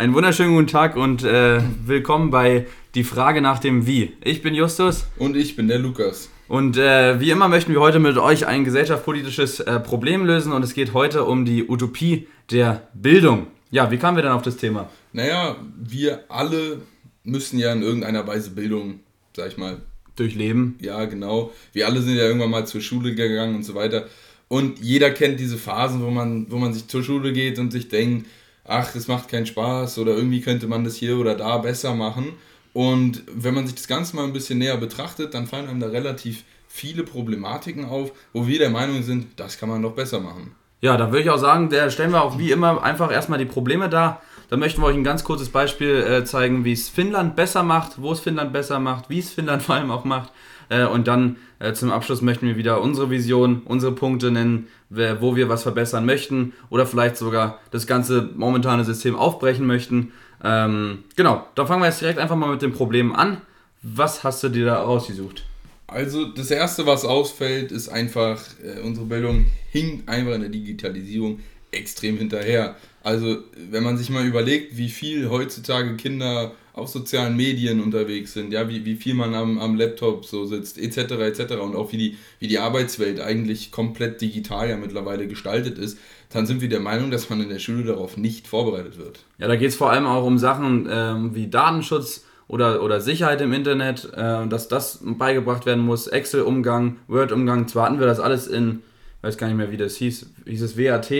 Einen wunderschönen guten Tag und äh, willkommen bei Die Frage nach dem Wie. Ich bin Justus. Und ich bin der Lukas. Und äh, wie immer möchten wir heute mit euch ein gesellschaftspolitisches äh, Problem lösen und es geht heute um die Utopie der Bildung. Ja, wie kamen wir denn auf das Thema? Naja, wir alle müssen ja in irgendeiner Weise Bildung, sag ich mal, durchleben. Ja, genau. Wir alle sind ja irgendwann mal zur Schule gegangen und so weiter. Und jeder kennt diese Phasen, wo man, wo man sich zur Schule geht und sich denkt, ach, es macht keinen Spaß oder irgendwie könnte man das hier oder da besser machen. Und wenn man sich das Ganze mal ein bisschen näher betrachtet, dann fallen einem da relativ viele Problematiken auf, wo wir der Meinung sind, das kann man doch besser machen. Ja, da würde ich auch sagen, da stellen wir auch wie immer einfach erstmal die Probleme dar. Da möchten wir euch ein ganz kurzes Beispiel äh, zeigen, wie es Finnland besser macht, wo es Finnland besser macht, wie es Finnland vor allem auch macht. Äh, und dann äh, zum Abschluss möchten wir wieder unsere Vision, unsere Punkte nennen, wo wir was verbessern möchten oder vielleicht sogar das ganze momentane System aufbrechen möchten. Ähm, genau, da fangen wir jetzt direkt einfach mal mit den Problemen an. Was hast du dir da rausgesucht? Also das Erste, was ausfällt, ist einfach, äh, unsere Bildung hinkt einfach in der Digitalisierung extrem hinterher. Also wenn man sich mal überlegt, wie viel heutzutage Kinder auf sozialen Medien unterwegs sind, ja, wie, wie viel man am, am Laptop so sitzt, etc. etc. und auch wie die, wie die Arbeitswelt eigentlich komplett digital ja mittlerweile gestaltet ist, dann sind wir der Meinung, dass man in der Schule darauf nicht vorbereitet wird. Ja, da geht es vor allem auch um Sachen ähm, wie Datenschutz oder, oder Sicherheit im Internet, äh, dass das beigebracht werden muss, Excel-Umgang, Word-Umgang. Zwar hatten wir das alles in, weiß gar nicht mehr, wie das hieß, hieß es WAT?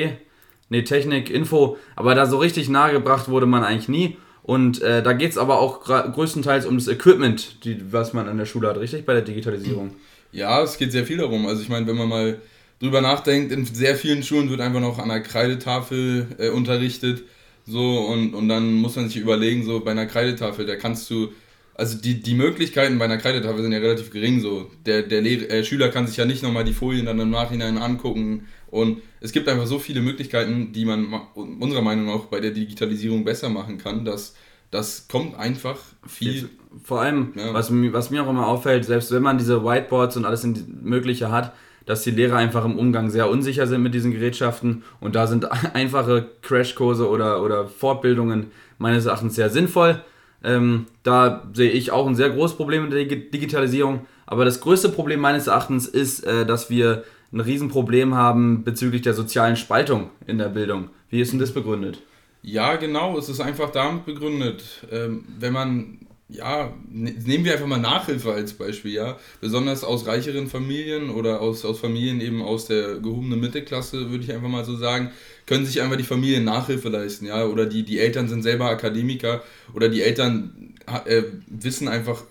Nee, Technik, Info, aber da so richtig nahegebracht wurde man eigentlich nie. Und äh, da geht es aber auch größtenteils um das Equipment, die, was man an der Schule hat, richtig? Bei der Digitalisierung. Ja, es geht sehr viel darum. Also ich meine, wenn man mal drüber nachdenkt, in sehr vielen Schulen wird einfach noch an der Kreidetafel äh, unterrichtet. So, und, und dann muss man sich überlegen, so bei einer Kreidetafel, da kannst du, also die, die Möglichkeiten bei einer Kreidetafel sind ja relativ gering. So. Der, der Lehrer, äh, Schüler kann sich ja nicht nochmal die Folien dann im Nachhinein angucken. Und es gibt einfach so viele Möglichkeiten, die man unserer Meinung nach bei der Digitalisierung besser machen kann, dass das kommt einfach viel. Vor allem, ja. was, was mir auch immer auffällt, selbst wenn man diese Whiteboards und alles Mögliche hat, dass die Lehrer einfach im Umgang sehr unsicher sind mit diesen Gerätschaften und da sind einfache Crashkurse oder, oder Fortbildungen meines Erachtens sehr sinnvoll. Ähm, da sehe ich auch ein sehr großes Problem mit der Digitalisierung. Aber das größte Problem meines Erachtens ist, äh, dass wir ein Riesenproblem haben bezüglich der sozialen Spaltung in der Bildung. Wie ist denn das begründet? Ja, genau, es ist einfach damit begründet. Ähm, wenn man, ja, ne, nehmen wir einfach mal Nachhilfe als Beispiel, ja. Besonders aus reicheren Familien oder aus, aus Familien eben aus der gehobenen Mittelklasse, würde ich einfach mal so sagen, können sich einfach die Familien Nachhilfe leisten, ja. Oder die, die Eltern sind selber Akademiker oder die Eltern äh, wissen einfach,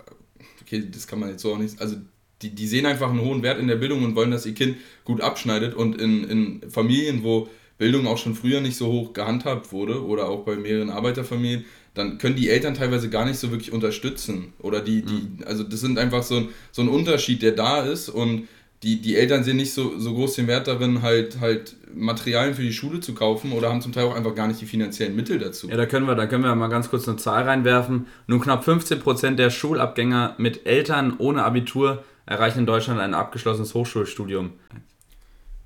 okay, das kann man jetzt so auch nicht, also die, die sehen einfach einen hohen Wert in der Bildung und wollen, dass ihr Kind gut abschneidet. Und in, in Familien, wo Bildung auch schon früher nicht so hoch gehandhabt wurde oder auch bei mehreren Arbeiterfamilien, dann können die Eltern teilweise gar nicht so wirklich unterstützen. Oder die, die, mhm. also das sind einfach so ein, so ein Unterschied, der da ist und die, die Eltern sehen nicht so, so groß den Wert darin, halt, halt Materialien für die Schule zu kaufen oder haben zum Teil auch einfach gar nicht die finanziellen Mittel dazu. Ja, da können wir, da können wir mal ganz kurz eine Zahl reinwerfen. Nur knapp 15% der Schulabgänger mit Eltern ohne Abitur erreichen in Deutschland ein abgeschlossenes Hochschulstudium.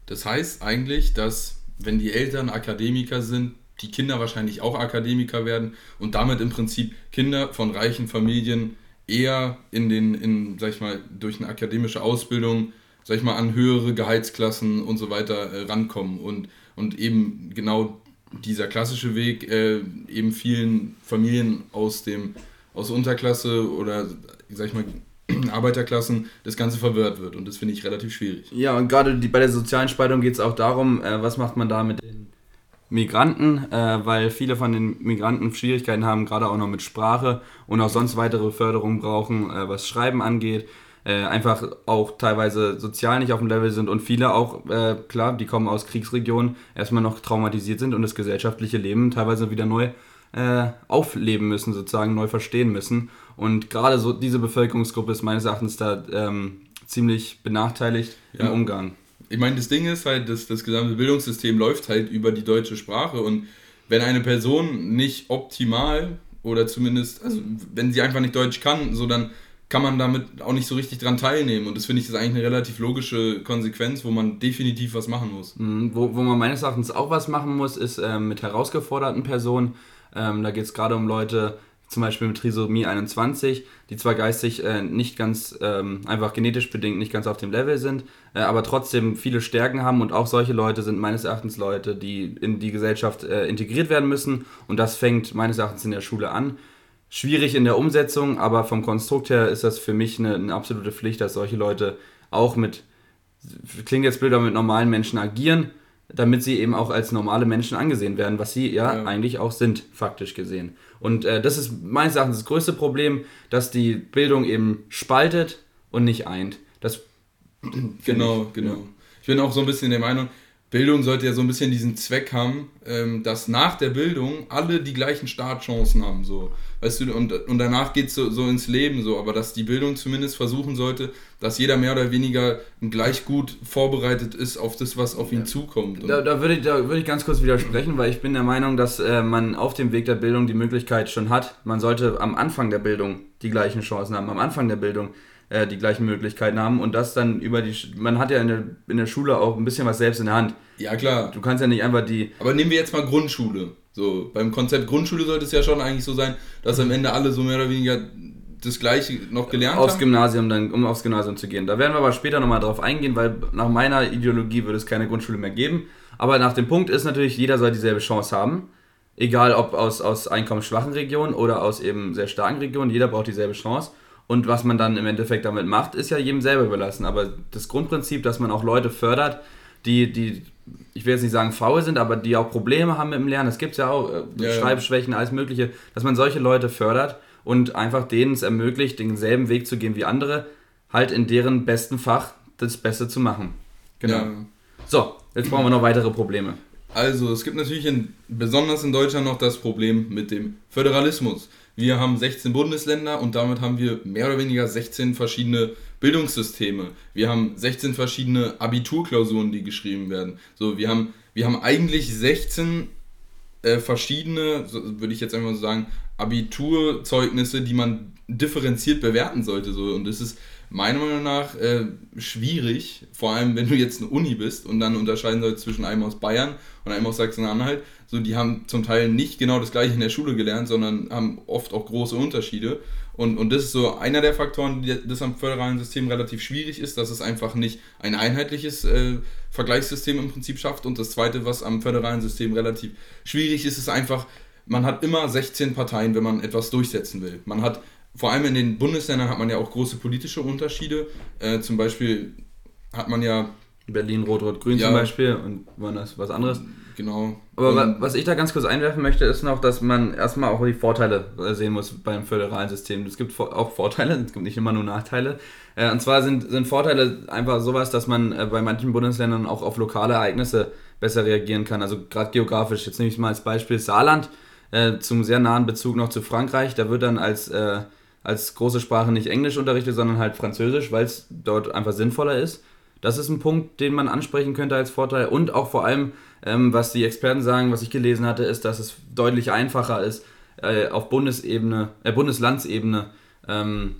Das heißt eigentlich, dass wenn die Eltern Akademiker sind, die Kinder wahrscheinlich auch Akademiker werden und damit im Prinzip Kinder von reichen Familien eher in den, in, sag ich mal, durch eine akademische Ausbildung, sag ich mal, an höhere Gehaltsklassen und so weiter äh, rankommen und, und eben genau dieser klassische Weg äh, eben vielen Familien aus dem aus Unterklasse oder sag ich mal Arbeiterklassen das Ganze verwirrt wird. Und das finde ich relativ schwierig. Ja, und gerade bei der sozialen Spaltung geht es auch darum, äh, was macht man da mit den Migranten, äh, weil viele von den Migranten Schwierigkeiten haben, gerade auch noch mit Sprache und auch sonst weitere Förderungen brauchen, äh, was Schreiben angeht. Äh, einfach auch teilweise sozial nicht auf dem Level sind und viele auch, äh, klar, die kommen aus Kriegsregionen, erstmal noch traumatisiert sind und das gesellschaftliche Leben teilweise wieder neu äh, aufleben müssen, sozusagen neu verstehen müssen. Und gerade so diese Bevölkerungsgruppe ist meines Erachtens da ähm, ziemlich benachteiligt ja. im Umgang. Ich meine, das Ding ist halt, dass das gesamte Bildungssystem läuft halt über die deutsche Sprache und wenn eine Person nicht optimal oder zumindest, also wenn sie einfach nicht Deutsch kann, so dann kann man damit auch nicht so richtig dran teilnehmen. Und das finde ich ist eigentlich eine relativ logische Konsequenz, wo man definitiv was machen muss. Mhm, wo, wo man meines Erachtens auch was machen muss, ist äh, mit herausgeforderten Personen Ähm, da geht es gerade um Leute, zum Beispiel mit Trisomie 21, die zwar geistig äh, nicht ganz, ähm, einfach genetisch bedingt nicht ganz auf dem Level sind, äh, aber trotzdem viele Stärken haben und auch solche Leute sind meines Erachtens Leute, die in die Gesellschaft äh, integriert werden müssen und das fängt meines Erachtens in der Schule an. Schwierig in der Umsetzung, aber vom Konstrukt her ist das für mich eine, eine absolute Pflicht, dass solche Leute auch mit, klingt jetzt blöd, aber mit normalen Menschen agieren damit sie eben auch als normale Menschen angesehen werden, was sie ja, ja. eigentlich auch sind, faktisch gesehen. Und äh, das ist meines Erachtens das größte Problem, dass die Bildung eben spaltet und nicht eint. Das genau, genau. Ja. Ich bin auch so ein bisschen der Meinung, Bildung sollte ja so ein bisschen diesen Zweck haben, ähm, dass nach der Bildung alle die gleichen Startchancen haben. So. Weißt du, und, und danach geht es so, so ins Leben so, aber dass die Bildung zumindest versuchen sollte, dass jeder mehr oder weniger gleich gut vorbereitet ist auf das, was auf ihn ja. zukommt. Da, da, würde ich, da würde ich ganz kurz widersprechen, weil ich bin der Meinung, dass äh, man auf dem Weg der Bildung die Möglichkeit schon hat. Man sollte am Anfang der Bildung die gleichen Chancen haben, am Anfang der Bildung äh, die gleichen Möglichkeiten haben und das dann über die. Man hat ja in der, in der Schule auch ein bisschen was selbst in der Hand. Ja, klar. Du kannst ja nicht einfach die. Aber nehmen wir jetzt mal Grundschule. So, beim Konzept Grundschule sollte es ja schon eigentlich so sein, dass am Ende alle so mehr oder weniger das gleiche noch gelernt aufs haben. Gymnasium dann, um aufs Gymnasium zu gehen. Da werden wir aber später nochmal drauf eingehen, weil nach meiner Ideologie würde es keine Grundschule mehr geben. Aber nach dem Punkt ist natürlich, jeder soll dieselbe Chance haben. Egal ob aus, aus einkommensschwachen Regionen oder aus eben sehr starken Regionen, jeder braucht dieselbe Chance. Und was man dann im Endeffekt damit macht, ist ja jedem selber überlassen. Aber das Grundprinzip, dass man auch Leute fördert, die, die, ich will jetzt nicht sagen faul sind, aber die auch Probleme haben mit dem Lernen, es gibt ja auch äh, ja, Schreibschwächen, alles Mögliche, dass man solche Leute fördert und einfach denen es ermöglicht, denselben Weg zu gehen wie andere, halt in deren besten Fach das Beste zu machen. Genau. Ja. So, jetzt brauchen wir noch weitere Probleme. Also, es gibt natürlich in, besonders in Deutschland noch das Problem mit dem Föderalismus. Wir haben 16 Bundesländer und damit haben wir mehr oder weniger 16 verschiedene Bildungssysteme. Wir haben 16 verschiedene Abiturklausuren, die geschrieben werden. So, wir haben, wir haben eigentlich 16 äh, verschiedene, so, würde ich jetzt einfach so sagen, Abiturzeugnisse, die man differenziert bewerten sollte. So. Und das ist meiner Meinung nach äh, schwierig, vor allem wenn du jetzt eine Uni bist und dann unterscheiden sollst zwischen einem aus Bayern und einem aus Sachsen-Anhalt. So, die haben zum Teil nicht genau das gleiche in der Schule gelernt, sondern haben oft auch große Unterschiede. Und, und das ist so einer der Faktoren, die das am föderalen System relativ schwierig ist, dass es einfach nicht ein einheitliches äh, Vergleichssystem im Prinzip schafft. Und das zweite, was am föderalen System relativ schwierig ist, ist einfach, man hat immer 16 Parteien, wenn man etwas durchsetzen will. Man hat vor allem in den Bundesländern hat man ja auch große politische Unterschiede. Äh, zum Beispiel hat man ja. Berlin Rot-Rot-Grün ja, zum Beispiel und woanders was anderes. Genau. Aber und, was ich da ganz kurz einwerfen möchte, ist noch, dass man erstmal auch die Vorteile äh, sehen muss beim föderalen System. Es gibt auch Vorteile, es gibt nicht immer nur Nachteile. Äh, und zwar sind, sind Vorteile einfach sowas, dass man äh, bei manchen Bundesländern auch auf lokale Ereignisse besser reagieren kann. Also gerade geografisch. Jetzt nehme ich mal als Beispiel Saarland, zum sehr nahen Bezug noch zu Frankreich. Da wird dann als als große Sprache nicht Englisch unterrichtet, sondern halt Französisch, weil es dort einfach sinnvoller ist. Das ist ein Punkt, den man ansprechen könnte als Vorteil. Und auch vor allem, ähm, was die Experten sagen, was ich gelesen hatte, ist, dass es deutlich einfacher ist, äh, auf Bundesebene, äh, Bundeslandsebene ähm,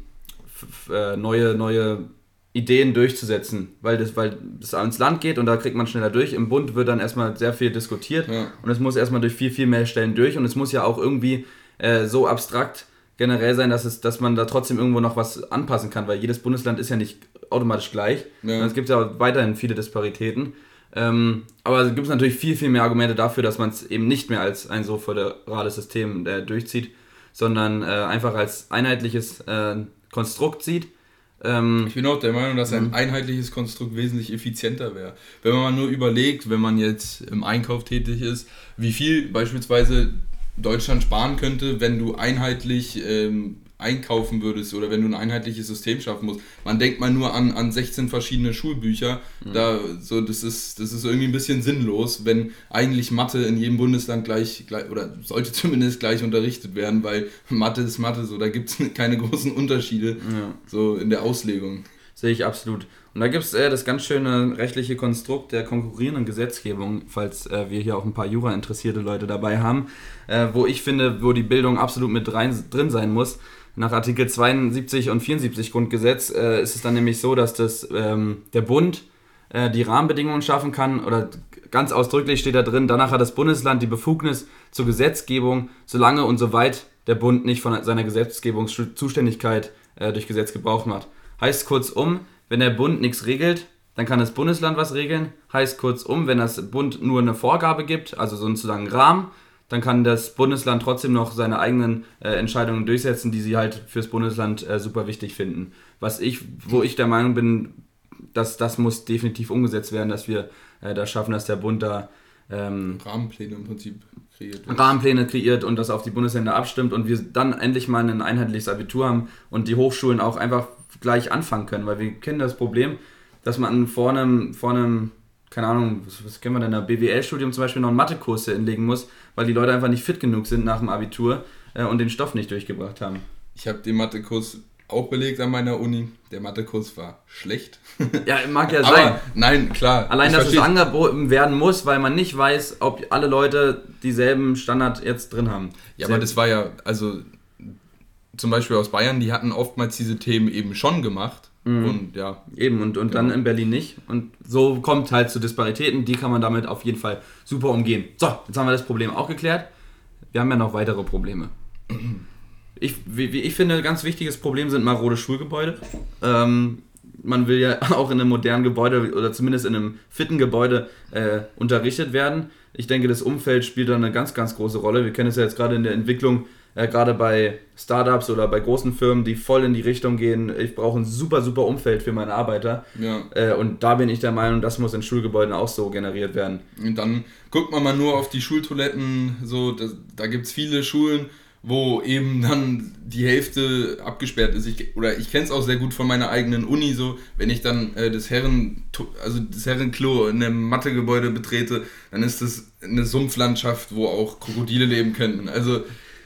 äh, neue, neue Ideen durchzusetzen, weil das, weil das ans Land geht und da kriegt man schneller durch. Im Bund wird dann erstmal sehr viel diskutiert ja. und es muss erstmal durch viel, viel mehr Stellen durch und es muss ja auch irgendwie äh, so abstrakt generell sein, dass, es, dass man da trotzdem irgendwo noch was anpassen kann, weil jedes Bundesland ist ja nicht automatisch gleich. Ja. Es gibt ja weiterhin viele Disparitäten. Ähm, aber es gibt natürlich viel, viel mehr Argumente dafür, dass man es eben nicht mehr als ein so föderales System äh, durchzieht, sondern äh, einfach als einheitliches äh, Konstrukt sieht. Ähm, ich bin auch der Meinung, dass ein mhm. einheitliches Konstrukt wesentlich effizienter wäre. Wenn man nur überlegt, wenn man jetzt im Einkauf tätig ist, wie viel beispielsweise Deutschland sparen könnte, wenn du einheitlich ähm, einkaufen würdest oder wenn du ein einheitliches System schaffen musst. Man denkt mal nur an, an 16 verschiedene Schulbücher. Mhm. Da, so, das, ist, das ist irgendwie ein bisschen sinnlos, wenn eigentlich Mathe in jedem Bundesland gleich, gleich oder sollte zumindest gleich unterrichtet werden, weil Mathe ist Mathe, so da gibt es keine großen Unterschiede ja. so in der Auslegung. Sehe ich absolut. Und da gibt es äh, das ganz schöne rechtliche Konstrukt der konkurrierenden Gesetzgebung, falls äh, wir hier auch ein paar Jura-interessierte Leute dabei haben, äh, wo ich finde, wo die Bildung absolut mit rein, drin sein muss. Nach Artikel 72 und 74 Grundgesetz äh, ist es dann nämlich so, dass das, ähm, der Bund äh, die Rahmenbedingungen schaffen kann oder ganz ausdrücklich steht da drin, danach hat das Bundesland die Befugnis zur Gesetzgebung, solange und soweit der Bund nicht von seiner Gesetzgebungszuständigkeit äh, durch Gesetz Gebrauch macht. Heißt kurzum, wenn der Bund nichts regelt, dann kann das Bundesland was regeln. Heißt kurzum, wenn das Bund nur eine Vorgabe gibt, also sozusagen Rahmen, dann kann das Bundesland trotzdem noch seine eigenen äh, Entscheidungen durchsetzen, die sie halt fürs Bundesland äh, super wichtig finden. Was ich, wo ich der Meinung bin, dass das muss definitiv umgesetzt werden, dass wir äh, da schaffen, dass der Bund da ähm, Rahmenpläne im Prinzip kreiert. Rahmenpläne kreiert und das auf die Bundesländer abstimmt und wir dann endlich mal ein einheitliches Abitur haben und die Hochschulen auch einfach gleich anfangen können, weil wir kennen das Problem, dass man vor einem, vor einem keine Ahnung, was, was kennen wir denn da, BWL-Studium zum Beispiel noch einen Mathekurs hinlegen muss, weil die Leute einfach nicht fit genug sind nach dem Abitur äh, und den Stoff nicht durchgebracht haben. Ich habe den Mathekurs auch belegt an meiner Uni. Der Mathekurs war schlecht. Ja, mag ja sein. Aber nein, klar. Allein, dass es angeboten werden muss, weil man nicht weiß, ob alle Leute dieselben Standard jetzt drin haben. Ja, aber das war ja, also zum Beispiel aus Bayern, die hatten oftmals diese Themen eben schon gemacht. Mhm. Und ja. Eben, und, und genau. dann in Berlin nicht. Und so kommt halt zu Disparitäten, die kann man damit auf jeden Fall super umgehen. So, jetzt haben wir das Problem auch geklärt. Wir haben ja noch weitere Probleme. Ich, wie, ich finde, ein ganz wichtiges Problem sind marode Schulgebäude. Ähm, man will ja auch in einem modernen Gebäude oder zumindest in einem fitten Gebäude äh, unterrichtet werden. Ich denke, das Umfeld spielt da eine ganz, ganz große Rolle. Wir kennen es ja jetzt gerade in der Entwicklung äh, gerade bei Startups oder bei großen Firmen, die voll in die Richtung gehen, ich brauche ein super, super Umfeld für meine Arbeiter. Ja. Äh, und da bin ich der Meinung, das muss in Schulgebäuden auch so generiert werden. Und dann guckt man mal nur auf die Schultoiletten, so, das, da gibt es viele Schulen, wo eben dann die Hälfte abgesperrt ist. Ich, oder ich kenne es auch sehr gut von meiner eigenen Uni so, wenn ich dann äh, das Herren, also das Herrenklo in einem Mathegebäude betrete, dann ist das eine Sumpflandschaft, wo auch Krokodile leben könnten. Also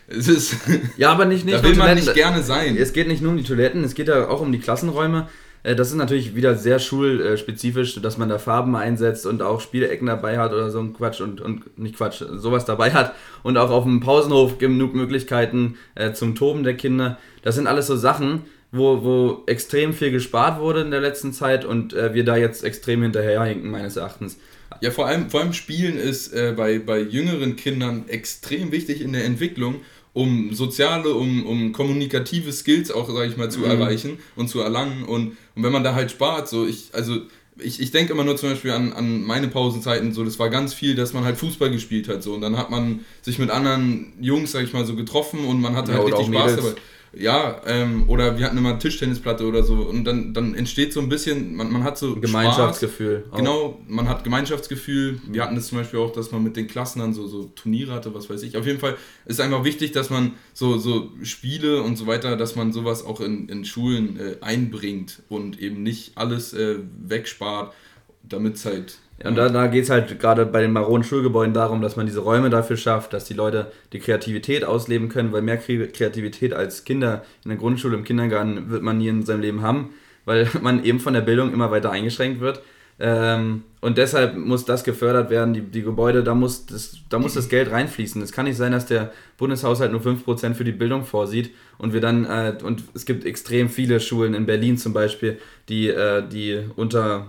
es ist. Ja, aber nicht, nicht da will man nicht gerne sein. Es geht nicht nur um die Toiletten, es geht ja auch um die Klassenräume. Äh, das ist natürlich wieder sehr schulspezifisch, dass man da Farben einsetzt und auch Spielecken dabei hat oder so ein Quatsch und, und nicht Quatsch, sowas dabei hat. Und auch auf dem Pausenhof genug Möglichkeiten äh, zum Toben der Kinder. Das sind alles so Sachen, wo, wo extrem viel gespart wurde in der letzten Zeit und äh, wir da jetzt extrem hinterherhinken, meines Erachtens. Ja, vor allem, vor allem Spielen ist bei, bei jüngeren Kindern extrem wichtig in der Entwicklung um soziale, um, um kommunikative Skills auch, sage ich mal, zu mhm. erreichen und zu erlangen. Und, und wenn man da halt spart, so ich, also ich, ich denke immer nur zum Beispiel an, an meine Pausenzeiten, so das war ganz viel, dass man halt Fußball gespielt hat. So, und dann hat man sich mit anderen Jungs, sag ich mal, so getroffen und man hatte ja, halt richtig Spaß dabei. Ja, ähm, oder wir hatten immer eine Tischtennisplatte oder so und dann, dann entsteht so ein bisschen, man, man hat so Gemeinschaftsgefühl. Genau, man hat Gemeinschaftsgefühl. Wir hatten das zum Beispiel auch, dass man mit den Klassen dann so, so Turniere hatte, was weiß ich. Auf jeden Fall ist einfach wichtig, dass man so, so Spiele und so weiter, dass man sowas auch in, in Schulen äh, einbringt und eben nicht alles äh, wegspart, damit es halt und da, da geht es halt gerade bei den maronen Schulgebäuden darum, dass man diese Räume dafür schafft, dass die Leute die Kreativität ausleben können, weil mehr Kreativität als Kinder in der Grundschule, im Kindergarten wird man nie in seinem Leben haben, weil man eben von der Bildung immer weiter eingeschränkt wird. Ähm, und deshalb muss das gefördert werden, die, die Gebäude, da muss, das, da muss das Geld reinfließen. Es kann nicht sein, dass der Bundeshaushalt nur 5% für die Bildung vorsieht und wir dann, äh, und es gibt extrem viele Schulen in Berlin zum Beispiel, die, äh, die unter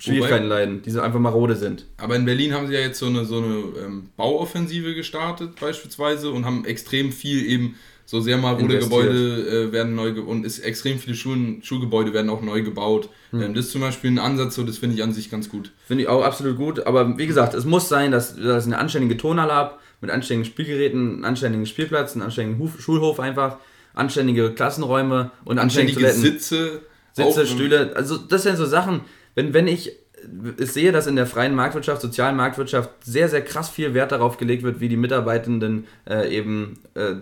Schwierigkeiten Wobei, leiden, die so einfach marode sind. Aber in Berlin haben sie ja jetzt so eine, so eine ähm, Bauoffensive gestartet beispielsweise und haben extrem viel eben, so sehr marode Gebäude äh, werden neu und ist extrem viele Schulen, Schulgebäude werden auch neu gebaut. Hm. Ähm, das ist zum Beispiel ein Ansatz, so das finde ich an sich ganz gut. Finde ich auch absolut gut, aber wie gesagt, es muss sein, dass, dass ich eine anständige Tonhalle habe, mit anständigen Spielgeräten, einen anständigen Spielplatz, einen anständigen Huf, Schulhof einfach, anständige Klassenräume und anständige, anständige Sitze. Sitze, Stühle, also das sind so Sachen, wenn, wenn ich, ich sehe, dass in der freien Marktwirtschaft, sozialen Marktwirtschaft sehr, sehr krass viel Wert darauf gelegt wird, wie die Mitarbeitenden äh, eben äh,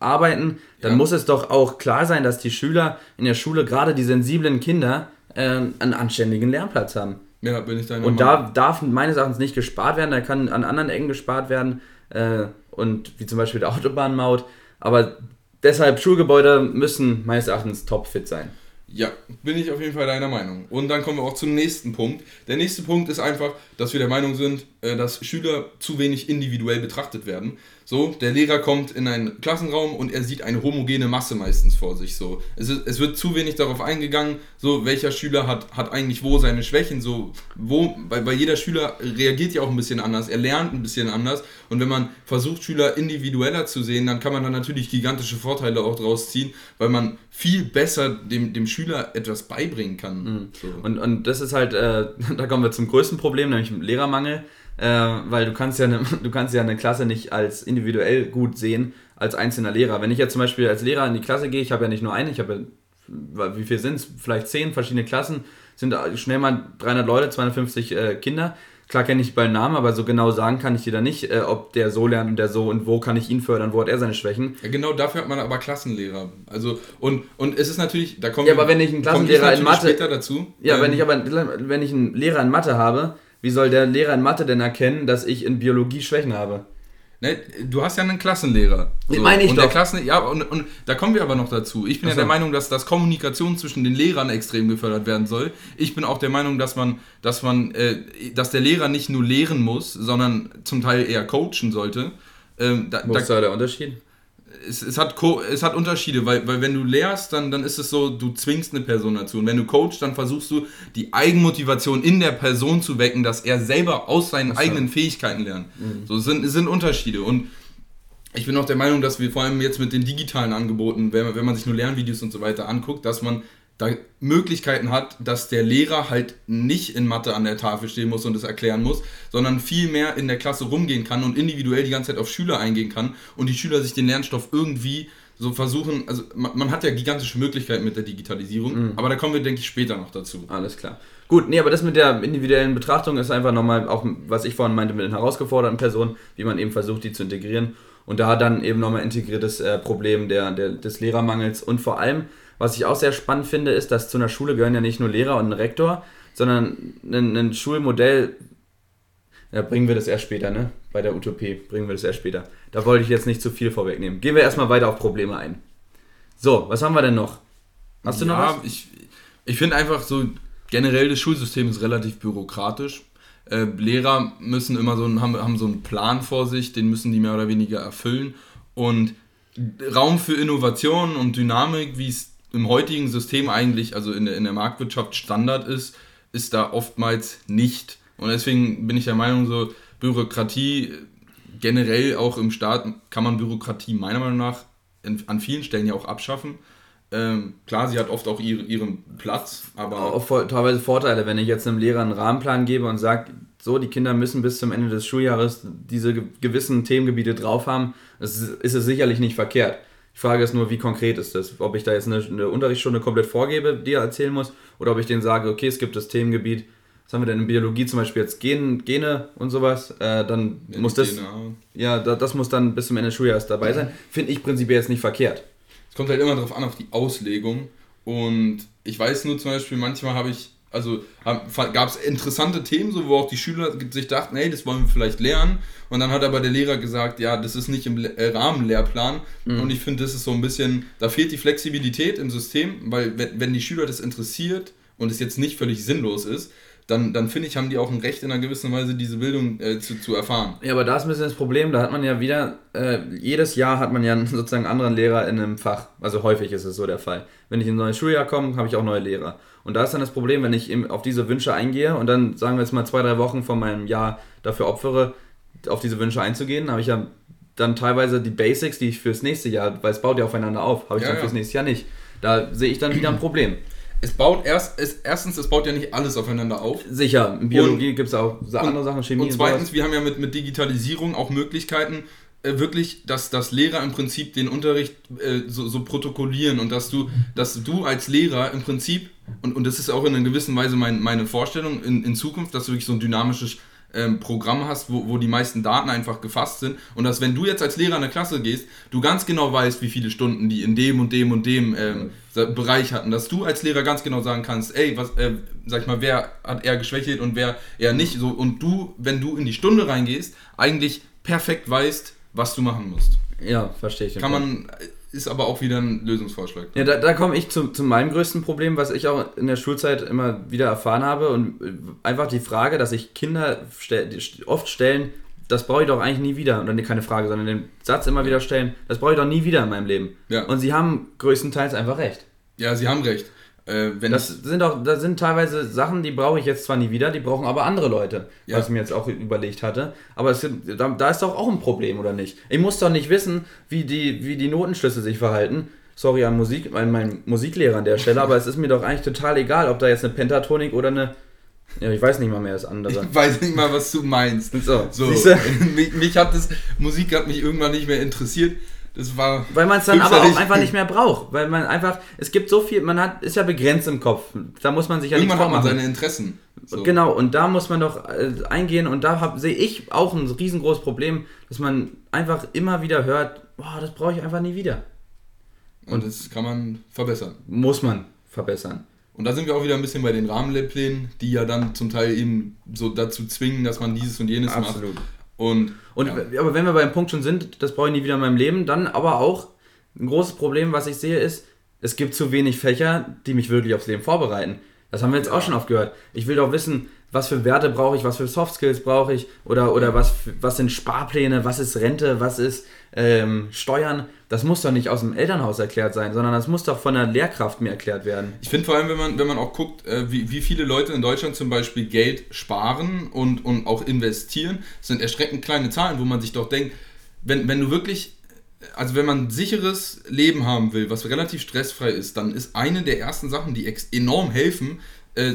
arbeiten, dann ja. muss es doch auch klar sein, dass die Schüler in der Schule, gerade die sensiblen Kinder, äh, einen anständigen Lernplatz haben. Ja, bin ich deiner Und da darf meines Erachtens nicht gespart werden, da kann an anderen Ecken gespart werden äh, und wie zum Beispiel der Autobahnmaut. Aber deshalb Schulgebäude müssen meines Erachtens topfit sein. Ja, bin ich auf jeden Fall deiner Meinung. Und dann kommen wir auch zum nächsten Punkt. Der nächste Punkt ist einfach, dass wir der Meinung sind, äh, dass Schüler zu wenig individuell betrachtet werden, So, der Lehrer kommt in einen Klassenraum und er sieht eine homogene Masse meistens vor sich. So, es, ist, es wird zu wenig darauf eingegangen, so welcher Schüler hat, hat eigentlich wo seine Schwächen. So, wo, bei, bei jeder Schüler reagiert ja auch ein bisschen anders, er lernt ein bisschen anders. Und wenn man versucht, Schüler individueller zu sehen, dann kann man dann natürlich gigantische Vorteile auch draus ziehen, weil man viel besser dem, dem Schüler etwas beibringen kann. Mhm. So. Und, und das ist halt, äh, da kommen wir zum größten Problem, nämlich dem Lehrermangel äh, weil du kannst ja eine, du kannst ja eine Klasse nicht als individuell gut sehen als einzelner Lehrer. Wenn ich jetzt zum Beispiel als Lehrer in die Klasse gehe, ich habe ja nicht nur eine, ich habe ja, wie viel sind es? Vielleicht zehn verschiedene Klassen, sind schnell mal 300 Leute, 250 äh, Kinder. Klar kenne ich bei Namen, aber so genau sagen kann ich dir da nicht, äh, ob der so lernt und der so und wo kann ich ihn fördern, wo hat er seine Schwächen. Ja, genau dafür hat man aber Klassenlehrer. Also und, und es ist natürlich, da kommen Ja, aber wenn ich einen Klassenlehrer in Mathe dazu. Ja, ähm, wenn ich aber wenn ich einen Lehrer in Mathe habe, wie soll der Lehrer in Mathe denn erkennen, dass ich in Biologie Schwächen habe? Ne, du hast ja einen Klassenlehrer. So. Meine ich und doch. Der Klassen, ja, und, und da kommen wir aber noch dazu. Ich bin Achso. ja der Meinung, dass das Kommunikation zwischen den Lehrern extrem gefördert werden soll. Ich bin auch der Meinung, dass man, dass man, äh, dass der Lehrer nicht nur lehren muss, sondern zum Teil eher coachen sollte. Ähm, da, Wo ist da der Unterschied? Es, es, hat, es hat Unterschiede, weil, weil wenn du lehrst, dann, dann ist es so, du zwingst eine Person dazu. Und wenn du coachst, dann versuchst du, die Eigenmotivation in der Person zu wecken, dass er selber aus seinen eigenen Fähigkeiten lernt. Mhm. So sind, sind Unterschiede. Und ich bin auch der Meinung, dass wir vor allem jetzt mit den digitalen Angeboten, wenn wenn man sich nur Lernvideos und so weiter anguckt, dass man da Möglichkeiten hat, dass der Lehrer halt nicht in Mathe an der Tafel stehen muss und es erklären muss, sondern viel mehr in der Klasse rumgehen kann und individuell die ganze Zeit auf Schüler eingehen kann und die Schüler sich den Lernstoff irgendwie so versuchen, also man, man hat ja gigantische Möglichkeiten mit der Digitalisierung, mhm. aber da kommen wir, denke ich, später noch dazu. Alles klar. Gut, nee, aber das mit der individuellen Betrachtung ist einfach nochmal auch, was ich vorhin meinte, mit den herausgeforderten Personen, wie man eben versucht, die zu integrieren. Und da dann eben nochmal integriertes äh, Problem der, der, des Lehrermangels und vor allem, was ich auch sehr spannend finde, ist, dass zu einer Schule gehören ja nicht nur Lehrer und ein Rektor, sondern ein, ein Schulmodell, ja, bringen wir das erst später, ne? Bei der Utopie bringen wir das erst später. Da wollte ich jetzt nicht zu viel vorwegnehmen. Gehen wir erstmal weiter auf Probleme ein. So, was haben wir denn noch? Hast du ja, noch was? Ich, ich finde einfach so, generell das Schulsystem ist relativ bürokratisch. Äh, Lehrer müssen immer so einen, haben, haben so einen Plan vor sich, den müssen die mehr oder weniger erfüllen. Und Raum für Innovation und Dynamik, wie es im heutigen System eigentlich, also in der, in der Marktwirtschaft Standard ist, ist da oftmals nicht. Und deswegen bin ich der Meinung, so Bürokratie generell auch im Staat kann man Bürokratie meiner Meinung nach in, an vielen Stellen ja auch abschaffen. Ähm, klar, sie hat oft auch ihre, ihren Platz, aber. Auch teilweise Vorteile, wenn ich jetzt einem Lehrer einen Rahmenplan gebe und sage, so, die Kinder müssen bis zum Ende des Schuljahres diese gewissen Themengebiete drauf haben, ist, ist es sicherlich nicht verkehrt. Die Frage ist nur, wie konkret ist das? Ob ich da jetzt eine, eine Unterrichtsstunde komplett vorgebe, die er erzählen muss, oder ob ich denen sage, okay, es gibt das Themengebiet, was haben wir denn in Biologie zum Beispiel jetzt Gen, Gene und sowas, äh, dann ja, muss das, ja, das muss dann bis zum Ende des Schuljahres dabei sein. Finde ich prinzipiell jetzt nicht verkehrt. Es kommt halt immer darauf an, auf die Auslegung. Und ich weiß nur zum Beispiel, manchmal habe ich also gab es interessante Themen, so, wo auch die Schüler sich dachten, hey, das wollen wir vielleicht lernen. Und dann hat aber der Lehrer gesagt, ja, das ist nicht im äh, Rahmenlehrplan. Mhm. Und ich finde, das ist so ein bisschen, da fehlt die Flexibilität im System, weil wenn, wenn die Schüler das interessiert und es jetzt nicht völlig sinnlos ist, dann, dann finde ich, haben die auch ein Recht in einer gewissen Weise, diese Bildung äh, zu, zu erfahren. Ja, aber da ist ein bisschen das Problem, da hat man ja wieder, äh, jedes Jahr hat man ja sozusagen einen anderen Lehrer in einem Fach. Also häufig ist es so der Fall. Wenn ich in ein neues Schuljahr komme, habe ich auch neue Lehrer. Und da ist dann das Problem, wenn ich auf diese Wünsche eingehe und dann, sagen wir jetzt mal, zwei, drei Wochen von meinem Jahr dafür opfere, auf diese Wünsche einzugehen, habe ich ja dann teilweise die Basics, die ich fürs nächste Jahr, weil es baut ja aufeinander auf, habe ich ja, dann ja. fürs nächste Jahr nicht. Da sehe ich dann wieder ein Problem. Es baut erst, es, erstens, es baut ja nicht alles aufeinander auf. Sicher, in Biologie gibt es auch andere Sachen, Chemie. Und zweitens, und wir haben ja mit, mit Digitalisierung auch Möglichkeiten, äh, wirklich, dass, dass Lehrer im Prinzip den Unterricht äh, so, so protokollieren und dass du, dass du als Lehrer im Prinzip, und, und das ist auch in einer gewissen Weise mein, meine Vorstellung in, in Zukunft, dass du wirklich so ein dynamisches ähm, Programm hast, wo, wo die meisten Daten einfach gefasst sind und dass wenn du jetzt als Lehrer in eine Klasse gehst, du ganz genau weißt, wie viele Stunden die in dem und dem und dem ähm, Bereich hatten, dass du als Lehrer ganz genau sagen kannst, ey, was, äh, sag ich mal, wer hat er geschwächelt und wer eher nicht, so und du, wenn du in die Stunde reingehst, eigentlich perfekt weißt, was du machen musst. Ja, verstehe ich. Kann man, ist aber auch wieder ein Lösungsvorschlag. Ja, da, da komme ich zu, zu meinem größten Problem, was ich auch in der Schulzeit immer wieder erfahren habe und einfach die Frage, dass sich Kinder oft stellen, das brauche ich doch eigentlich nie wieder. Oder keine Frage, sondern den Satz immer wieder stellen, das brauche ich doch nie wieder in meinem Leben. Ja. Und sie haben größtenteils einfach recht. Ja, Sie haben recht. Äh, wenn Das sind auch, das sind teilweise Sachen, die brauche ich jetzt zwar nie wieder, die brauchen aber andere Leute, Ja. was ich mir jetzt auch überlegt hatte. Aber es sind, da, da ist doch auch ein Problem, oder nicht? Ich muss doch nicht wissen, wie die, wie die Notenschlüsse sich verhalten. Sorry an Musik, an meinen Musiklehrer an der Stelle, aber es ist mir doch eigentlich total egal, ob da jetzt eine Pentatonik oder eine. Ja, ich weiß nicht mal mehr das andere. ich weiß nicht mal, was du meinst. So, So, mich, mich hat das, Musik hat mich irgendwann nicht mehr interessiert. Das war. Weil man es dann aber auch einfach nicht mehr braucht. Weil man einfach, es gibt so viel, man hat, ist ja begrenzt im Kopf. Da muss man sich ja Irgendwann nicht hat man seine Interessen. So. Genau, und da muss man doch äh, eingehen und da sehe ich auch ein riesengroßes Problem, dass man einfach immer wieder hört, boah, das brauche ich einfach nie wieder. Und das kann man verbessern. Muss man verbessern. Und da sind wir auch wieder ein bisschen bei den Rahmenlehrplänen, die ja dann zum Teil eben so dazu zwingen, dass man dieses und jenes Absolut. macht. Und, Und ja, aber wenn wir beim Punkt schon sind, das brauche ich nie wieder in meinem Leben, dann aber auch ein großes Problem, was ich sehe, ist, es gibt zu wenig Fächer, die mich wirklich aufs Leben vorbereiten. Das haben wir jetzt auch schon oft gehört. Ich will doch wissen, was für Werte brauche ich, was für Soft Skills brauche ich oder, oder was, was sind Sparpläne, was ist Rente, was ist ähm, Steuern. Das muss doch nicht aus dem Elternhaus erklärt sein, sondern das muss doch von der Lehrkraft mir erklärt werden. ich finde vor allem, wenn man, wenn man auch guckt, äh, wie, wie viele Leute in Deutschland zum Beispiel Geld sparen und, und auch investieren, sind erschreckend kleine Zahlen, wo man sich doch denkt, wenn, wenn du wirklich, also wenn man ein sicheres Leben haben will, was relativ stressfrei ist, dann ist eine der ersten Sachen, die enorm helfen, äh,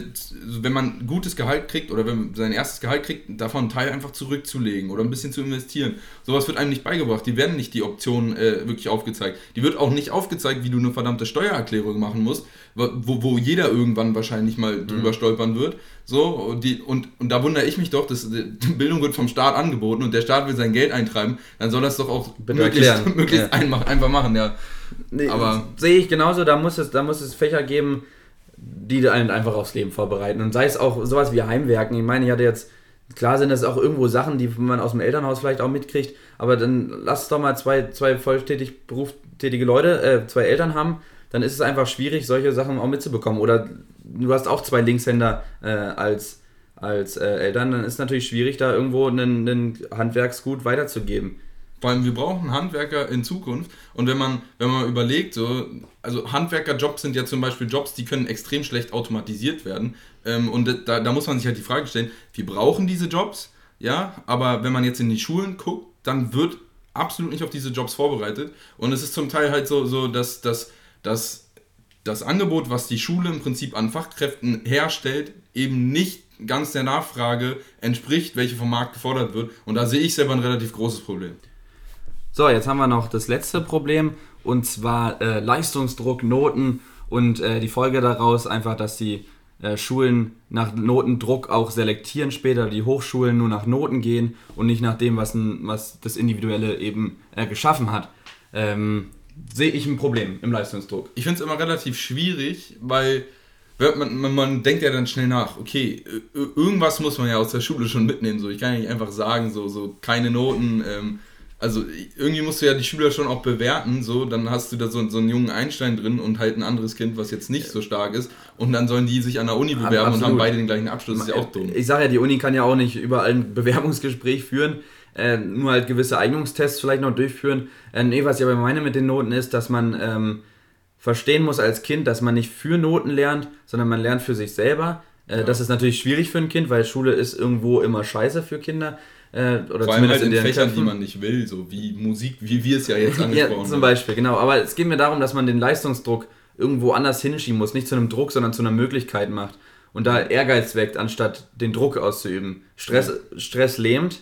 wenn man gutes Gehalt kriegt oder wenn man sein erstes Gehalt kriegt, davon einen Teil einfach zurückzulegen oder ein bisschen zu investieren. Sowas wird einem nicht beigebracht. Die werden nicht die Optionen äh, wirklich aufgezeigt. Die wird auch nicht aufgezeigt, wie du eine verdammte Steuererklärung machen musst, wo, wo jeder irgendwann wahrscheinlich mal drüber stolpern wird. So, und, die, und, und da wundere ich mich doch, dass äh, die Bildung wird vom Staat angeboten und der Staat will sein Geld eintreiben, dann soll das doch auch Bitte möglichst, erklären. möglichst Ja. einfach, machen, ja. Nee, Aber- sehe ich genauso, da muss es, da muss es Fächer geben, die einen einfach aufs Leben vorbereiten. Und sei es auch sowas wie Heimwerken. Ich meine, ich hatte jetzt, klar sind das auch irgendwo Sachen, die man aus dem Elternhaus vielleicht auch mitkriegt, aber dann lass doch mal zwei, zwei volltätig berufstätige Leute, äh, zwei Eltern haben, dann ist es einfach schwierig, solche Sachen auch mitzubekommen. Oder du hast auch zwei Linkshänder äh, als, als äh, Eltern, dann ist es natürlich schwierig, da irgendwo einen Handwerksgut weiterzugeben. Vor allem, wir brauchen Handwerker in Zukunft. Und wenn man, wenn man überlegt, so, also Handwerkerjobs sind ja zum Beispiel Jobs, die können extrem schlecht automatisiert werden. Ähm, und da, da muss man sich halt die Frage stellen, wir brauchen diese Jobs, ja, aber wenn man jetzt in die Schulen guckt, dann wird absolut nicht auf diese Jobs vorbereitet. Und es ist zum Teil halt so, so dass, dass, dass das Angebot, was die Schule im Prinzip an Fachkräften herstellt, eben nicht ganz der Nachfrage entspricht, welche vom Markt gefordert wird. Und da sehe ich selber ein relativ großes Problem. So, jetzt haben wir noch das letzte Problem und zwar äh, Leistungsdruck, Noten und äh, die Folge daraus einfach, dass die äh, Schulen nach Notendruck auch selektieren später, die Hochschulen nur nach Noten gehen und nicht nach dem, was, ein, was das Individuelle eben äh, geschaffen hat. Ähm, sehe ich ein Problem im Leistungsdruck. ich finde es immer relativ schwierig, weil man, man, man denkt ja dann schnell nach, okay, irgendwas muss man ja aus der Schule schon mitnehmen. So. Ich kann ja nicht einfach sagen, so, so keine Noten. Ähm, also irgendwie musst du ja die Schüler schon auch bewerten. So, dann hast du da so, so einen jungen Einstein drin und halt ein anderes Kind, was jetzt nicht so stark ist. Und dann sollen die sich an der Uni bewerben und absolut. haben beide den gleichen Abschluss. Das ist ja auch dumm. Ich sage ja, die Uni kann ja auch nicht überall ein Bewerbungsgespräch führen, äh, nur halt gewisse Eignungstests vielleicht noch durchführen. Äh, nee, was ich aber meine mit den Noten ist, dass man ähm, verstehen muss als Kind, dass man nicht für Noten lernt, sondern man lernt für sich selber. Äh, Das ist natürlich schwierig für ein Kind, weil Schule ist irgendwo immer scheiße für Kinder. Äh, oder Vor allem halt in deren Fächern, Köpfen. die man nicht will, so wie Musik, wie wir es ja jetzt Ja, angesprochen zum haben. Beispiel, genau. Aber es geht mir darum, dass man den Leistungsdruck irgendwo anders hinschieben muss. Nicht zu einem Druck, sondern zu einer Möglichkeit macht. Und da Ehrgeiz weckt, anstatt den Druck auszuüben. Stress, Stress lähmt,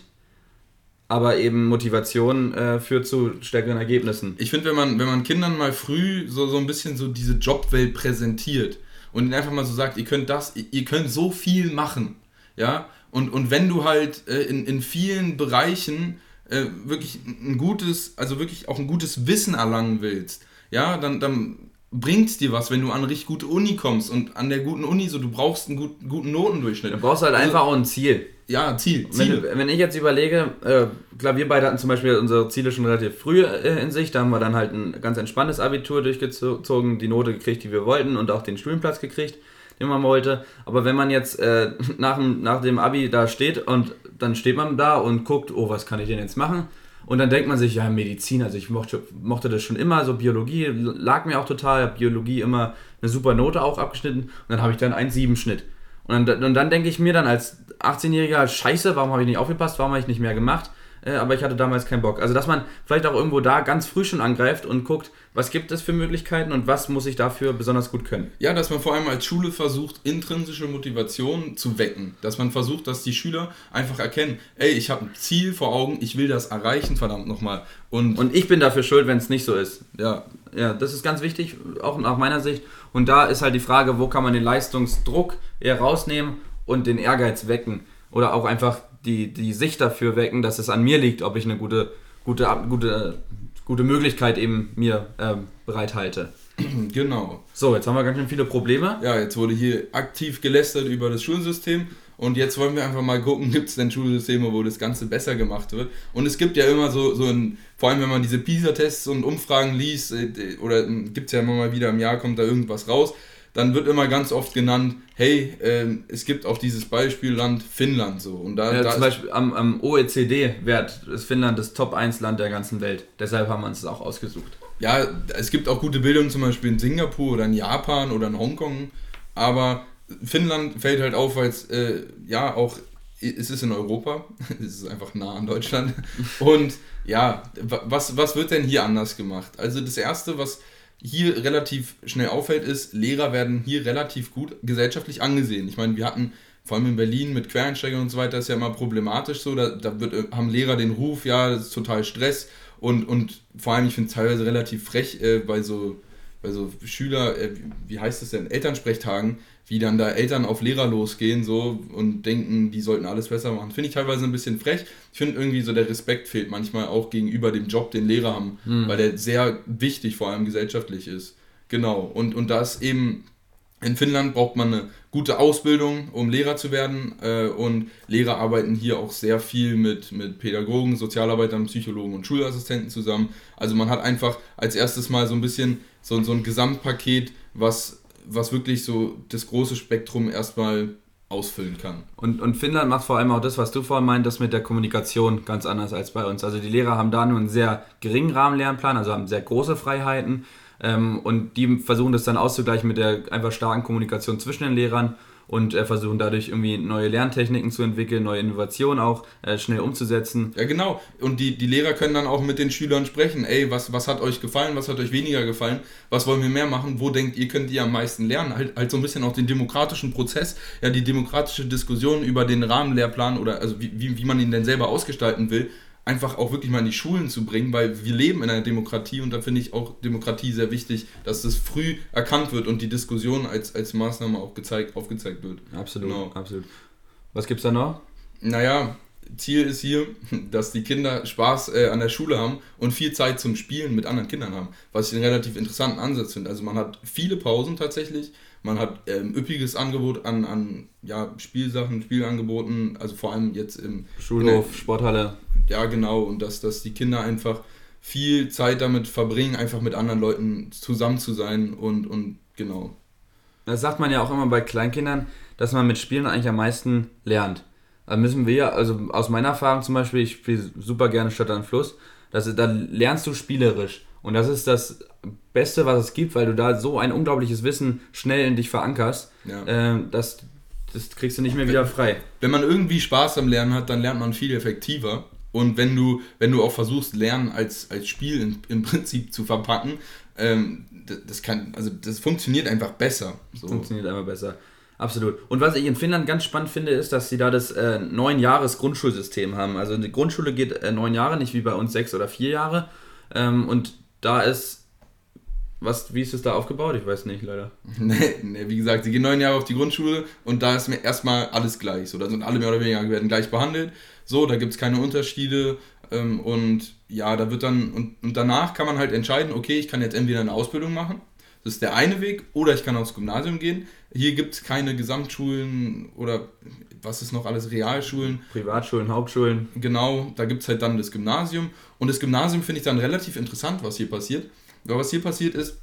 aber eben Motivation äh, führt zu stärkeren Ergebnissen. Ich finde, wenn man, wenn man Kindern mal früh so, so ein bisschen so diese Jobwelt präsentiert und ihnen einfach mal so sagt, ihr könnt das, ihr könnt so viel machen, ja, und, und wenn du halt äh, in, in vielen Bereichen äh, wirklich ein gutes, also wirklich auch ein gutes Wissen erlangen willst, ja, dann, dann bringt es dir was, wenn du an eine richtig gute Uni kommst und an der guten Uni so, du brauchst einen gut, guten Notendurchschnitt. Du brauchst halt Also, einfach auch ein Ziel. Ja, Ziel, Wenn, Ziele. wenn ich jetzt überlege, äh, klar, wir beide hatten zum Beispiel unsere Ziele schon relativ früh äh, in sich. Da haben wir dann halt ein ganz entspanntes Abitur durchgezogen, die Note gekriegt, die wir wollten und auch den Studienplatz gekriegt. Den man wollte. Aber wenn man jetzt äh, nach, dem, nach dem Abi da steht und dann steht man da und guckt, oh, was kann ich denn jetzt machen? Und dann denkt man sich, ja, Medizin, also ich mochte, mochte das schon immer, so Biologie lag mir auch total, Biologie immer eine super Note auch abgeschnitten und dann habe ich dann einen 7-Schnitt. Und dann, und dann denke ich mir dann als 18-Jähriger, scheiße, warum habe ich nicht aufgepasst, warum habe ich nicht mehr gemacht? Äh, aber ich hatte damals keinen Bock. Also, dass man vielleicht auch irgendwo da ganz früh schon angreift und guckt, was gibt es für Möglichkeiten und was muss ich dafür besonders gut können. Ja, dass man vor allem als Schule versucht, intrinsische Motivation zu wecken. Dass man versucht, dass die Schüler einfach erkennen, ey, ich habe ein Ziel vor Augen, ich will das erreichen, verdammt nochmal. Und, und ich bin dafür schuld, wenn es nicht so ist. Ja, ja, das ist ganz wichtig, auch nach meiner Sicht. Und da ist halt die Frage, wo kann man den Leistungsdruck eher rausnehmen und den Ehrgeiz wecken. Oder auch einfach die, die Sicht dafür wecken, dass es an mir liegt, ob ich eine gute, gute, gute, gute Möglichkeit eben mir ähm, bereithalte. Genau. So, jetzt haben wir ganz schön viele Probleme. Ja, jetzt wurde hier aktiv gelästert über das Schulsystem. Und jetzt wollen wir einfach mal gucken, gibt es denn Schulsysteme, wo das Ganze besser gemacht wird. Und es gibt ja immer so, so ein, vor allem wenn man diese PISA-Tests und Umfragen liest, äh, oder hm, gibt es ja immer mal wieder im Jahr, kommt da irgendwas raus dann wird immer ganz oft genannt, hey, ähm, es gibt auch dieses Beispielland Finnland so. Und da, ja, da zum Beispiel am, am OECD-Wert ist Finnland das Top-1-Land der ganzen Welt. Deshalb haben wir uns das auch ausgesucht. Ja, es gibt auch gute Bildung zum Beispiel in Singapur oder in Japan oder in Hongkong, aber Finnland fällt halt auf, weil es äh, ja auch, es ist in Europa, es ist einfach nah an Deutschland und ja, was, was wird denn hier anders gemacht? Also das Erste, was hier relativ schnell auffällt, ist, Lehrer werden hier relativ gut gesellschaftlich angesehen. Ich meine, wir hatten vor allem in Berlin mit Quereinsteigern und so weiter, ist ja immer problematisch so. Da, da wird, äh, haben Lehrer den Ruf, ja, das ist total Stress. Und, und vor allem, ich finde es teilweise relativ frech äh, bei so bei so Schüler, äh, wie heißt das denn, Elternsprechtagen, wie dann da Eltern auf Lehrer losgehen so und denken, die sollten alles besser machen. Finde ich teilweise ein bisschen frech. Ich finde irgendwie so der Respekt fehlt manchmal auch gegenüber dem Job, den Lehrer haben, mhm. weil der sehr wichtig, vor allem gesellschaftlich ist. Genau. Und, und das eben in Finnland braucht man eine gute Ausbildung, um Lehrer zu werden. Äh, und Lehrer arbeiten hier auch sehr viel mit, mit Pädagogen, Sozialarbeitern, Psychologen und Schulassistenten zusammen. Also man hat einfach als erstes mal so ein bisschen so, so ein Gesamtpaket, was, was wirklich so das große Spektrum erstmal ausfüllen kann. Und, und Finnland macht vor allem auch das, was du vorhin meintest, mit der Kommunikation ganz anders als bei uns. Also die Lehrer haben da nur einen sehr geringen Rahmenlernplan, also haben sehr große Freiheiten ähm, und die versuchen das dann auszugleichen mit der einfach starken Kommunikation zwischen den Lehrern und äh, versuchen dadurch irgendwie neue Lerntechniken zu entwickeln, neue Innovationen auch äh, schnell umzusetzen. Ja, genau. Und die, die Lehrer können dann auch mit den Schülern sprechen. Ey, was, was hat euch gefallen, was hat euch weniger gefallen, was wollen wir mehr machen, wo denkt ihr, könnt ihr am meisten lernen? Halt, halt so ein bisschen auch den demokratischen Prozess, ja, die demokratische Diskussion über den Rahmenlehrplan oder also wie, wie, wie man ihn denn selber ausgestalten will, einfach auch wirklich mal in die Schulen zu bringen, weil wir leben in einer Demokratie und da finde ich auch Demokratie sehr wichtig, dass das früh erkannt wird und die Diskussion als, als Maßnahme auch gezeigt, aufgezeigt wird. Absolut, genau. absolut. Was gibt es da noch? Naja, Ziel ist hier, dass die Kinder Spaß äh, an der Schule haben und viel Zeit zum Spielen mit anderen Kindern haben, was ich einen relativ interessanten Ansatz finde. Also man hat viele Pausen tatsächlich, man hat ähm, üppiges Angebot an, an ja, Spielsachen, Spielangeboten, also vor allem jetzt im Schulhof, der, Sporthalle. Ja, genau. Und dass, dass die Kinder einfach viel Zeit damit verbringen, einfach mit anderen Leuten zusammen zu sein und, und genau. Das sagt man ja auch immer bei Kleinkindern, dass man mit Spielen eigentlich am meisten lernt. Da müssen wir, also aus meiner Erfahrung zum Beispiel, ich spiele super gerne Stadt an Fluss, das, da lernst du spielerisch. Und das ist das Beste, was es gibt, weil du da so ein unglaubliches Wissen schnell in dich verankerst, ja. äh, dass das kriegst du nicht mehr wieder frei. Wenn man irgendwie Spaß am Lernen hat, dann lernt man viel effektiver. Und wenn du, wenn du auch versuchst, Lernen als, als Spiel in, im Prinzip zu verpacken, ähm, das, das, kann, also das funktioniert einfach besser. So. Funktioniert einfach besser. Absolut. Und was ich in Finnland ganz spannend finde, ist, dass sie da das äh, neun Jahres Grundschulsystem haben. Also die Grundschule geht äh, neun Jahre, nicht wie bei uns sechs oder vier Jahre. Ähm, und da ist. Was, wie ist es da aufgebaut? Ich weiß nicht, leider. Nee, nee, wie gesagt, sie gehen neun Jahre auf die Grundschule und da ist mir erstmal alles gleich. So, da sind alle mehr oder weniger werden gleich behandelt. So, da gibt es keine Unterschiede. Ähm, und ja, da wird dann, und, und danach kann man halt entscheiden, okay, ich kann jetzt entweder eine Ausbildung machen, das ist der eine Weg, oder ich kann aufs Gymnasium gehen. Hier gibt es keine Gesamtschulen oder was ist noch alles, Realschulen. Privatschulen, Hauptschulen. Genau, da gibt es halt dann das Gymnasium. Und das Gymnasium finde ich dann relativ interessant, was hier passiert. Aber was hier passiert ist,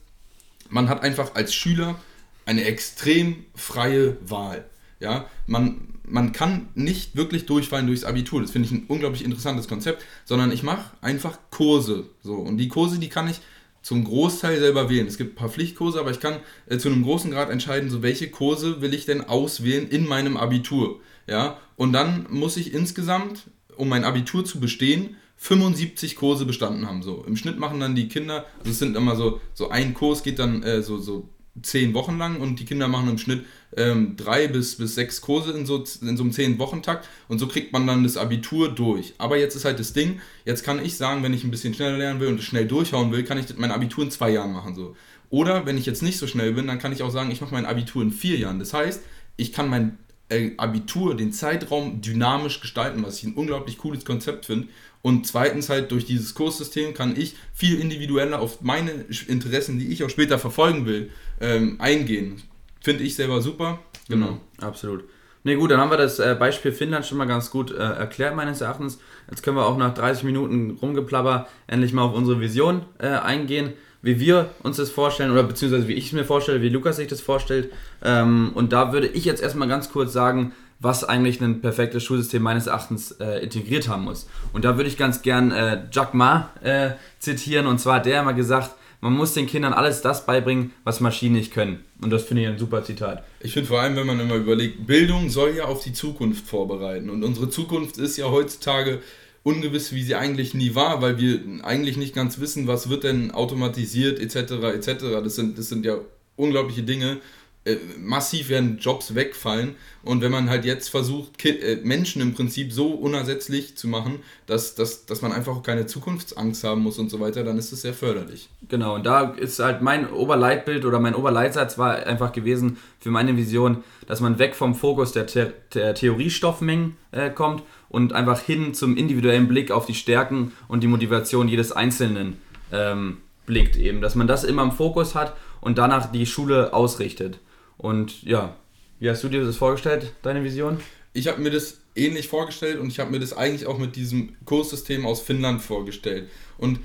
man hat einfach als Schüler eine extrem freie Wahl. Ja, man, man kann nicht wirklich durchfallen durchs Abitur. Das finde ich ein unglaublich interessantes Konzept, sondern ich mache einfach Kurse. So. Und die Kurse, die kann ich zum Großteil selber wählen. Es gibt ein paar Pflichtkurse, aber ich kann äh, zu einem großen Grad entscheiden, so welche Kurse will ich denn auswählen in meinem Abitur. Ja, und dann muss ich insgesamt, um mein Abitur zu bestehen, 75 Kurse bestanden haben. So im Schnitt machen dann die Kinder, also es sind immer so, so ein Kurs geht dann äh, so, so zehn Wochen lang und die Kinder machen im Schnitt ähm, drei bis, bis sechs Kurse in so, in so einem zehn Wochen-Takt und so kriegt man dann das Abitur durch. Aber jetzt ist halt das Ding, jetzt kann ich sagen, wenn ich ein bisschen schneller lernen will und schnell durchhauen will, kann ich mein Abitur in zwei Jahren machen. So. Oder wenn ich jetzt nicht so schnell bin, dann kann ich auch sagen, ich mache mein Abitur in vier Jahren. Das heißt, ich kann mein äh, Abitur, den Zeitraum dynamisch gestalten, was ich ein unglaublich cooles Konzept finde. Und zweitens halt durch dieses Kurssystem kann ich viel individueller auf meine Interessen, die ich auch später verfolgen will, ähm, eingehen. Finde ich selber super. Genau. Mhm, absolut. Ne, gut, dann haben wir das äh, Beispiel Finnland schon mal ganz gut äh, erklärt, meines Erachtens. Jetzt können wir auch nach 30 Minuten rumgeplapper endlich mal auf unsere Vision äh, eingehen wie wir uns das vorstellen oder beziehungsweise wie ich es mir vorstelle, wie Lukas sich das vorstellt. Ähm, und da würde ich jetzt erstmal ganz kurz sagen, was eigentlich ein perfektes Schulsystem meines Erachtens äh, integriert haben muss. Und da würde ich ganz gern äh, Jack Ma äh, zitieren. Und zwar hat der immer gesagt, man muss den Kindern alles das beibringen, was Maschinen nicht können. Und das finde ich ein super Zitat. Ich finde vor allem, wenn man immer überlegt, Bildung soll ja auf die Zukunft vorbereiten. Und unsere Zukunft ist ja heutzutage ungewiss, wie sie eigentlich nie war, weil wir eigentlich nicht ganz wissen, was wird denn automatisiert etc. etc. Das sind, das sind ja unglaubliche Dinge. Äh, massiv werden Jobs wegfallen und wenn man halt jetzt versucht, Ki äh, Menschen im Prinzip so unersetzlich zu machen, dass, dass, dass man einfach keine Zukunftsangst haben muss und so weiter, dann ist das sehr förderlich. Genau, und da ist halt mein Oberleitbild oder mein Oberleitsatz war einfach gewesen für meine Vision, dass man weg vom Fokus der, The der Theoriestoffmengen äh, kommt und einfach hin zum individuellen Blick auf die Stärken und die Motivation jedes Einzelnen ähm, blickt eben, dass man das immer im Fokus hat und danach die Schule ausrichtet. Und ja, wie hast du dir das vorgestellt, deine Vision? Ich habe mir das ähnlich vorgestellt und ich habe mir das eigentlich auch mit diesem Kurssystem aus Finnland vorgestellt. Und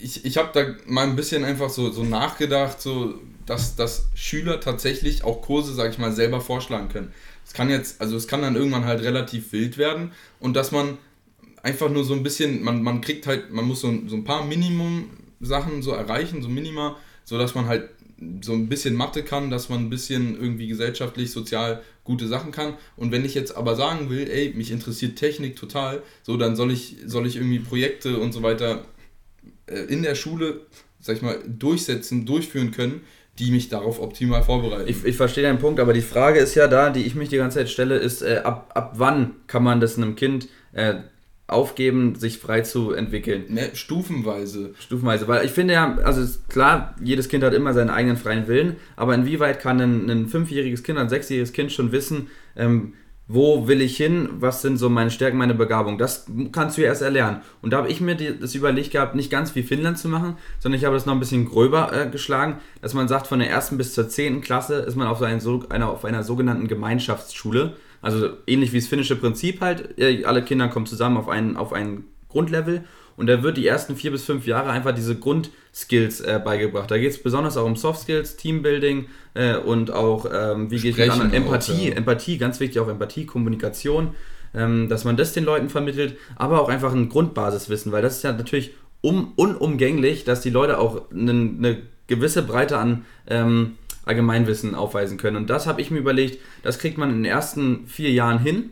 ich, ich habe da mal ein bisschen einfach so, so nachgedacht, so, dass, dass Schüler tatsächlich auch Kurse, sag ich mal, selber vorschlagen können. Es kann jetzt, also es kann dann irgendwann halt relativ wild werden und dass man einfach nur so ein bisschen, man, man kriegt halt, man muss so, so ein paar Minimum-Sachen so erreichen, so Minima, so dass man halt so ein bisschen Mathe kann, dass man ein bisschen irgendwie gesellschaftlich, sozial gute Sachen kann. Und wenn ich jetzt aber sagen will, ey, mich interessiert Technik total, so dann soll ich, soll ich irgendwie Projekte und so weiter äh, in der Schule, sag ich mal, durchsetzen, durchführen können, die mich darauf optimal vorbereiten. Ich, ich verstehe deinen Punkt, aber die Frage ist ja da, die ich mich die ganze Zeit stelle, ist, äh, ab, ab wann kann man das einem Kind äh, aufgeben, sich frei zu entwickeln? Ne, stufenweise. Stufenweise, weil ich finde ja, also klar, jedes Kind hat immer seinen eigenen freien Willen, aber inwieweit kann ein, ein fünfjähriges Kind, ein sechsjähriges Kind schon wissen, ähm, wo will ich hin, was sind so meine Stärken, meine Begabung. Das kannst du ja erst erlernen. Und da habe ich mir das überlegt gehabt, nicht ganz wie Finnland zu machen, sondern ich habe das noch ein bisschen gröber äh, geschlagen, dass man sagt, von der ersten bis zur zehnten Klasse ist man auf, ein, so, einer, auf einer sogenannten Gemeinschaftsschule. Also ähnlich wie das finnische Prinzip halt. Alle Kinder kommen zusammen auf ein, auf ein Grundlevel und da wird die ersten vier bis fünf Jahre einfach diese Grundskills äh, beigebracht. Da geht es besonders auch um Soft Skills, Teambuilding äh, und auch, ähm, wie geht es mit anderen, Empathie, auch, ja. Empathie, ganz wichtig auch Empathie, Kommunikation, ähm, dass man das den Leuten vermittelt, aber auch einfach ein Grundbasiswissen, weil das ist ja natürlich um, unumgänglich, dass die Leute auch eine, eine gewisse Breite an ähm, Allgemeinwissen aufweisen können. Und das habe ich mir überlegt, das kriegt man in den ersten vier Jahren hin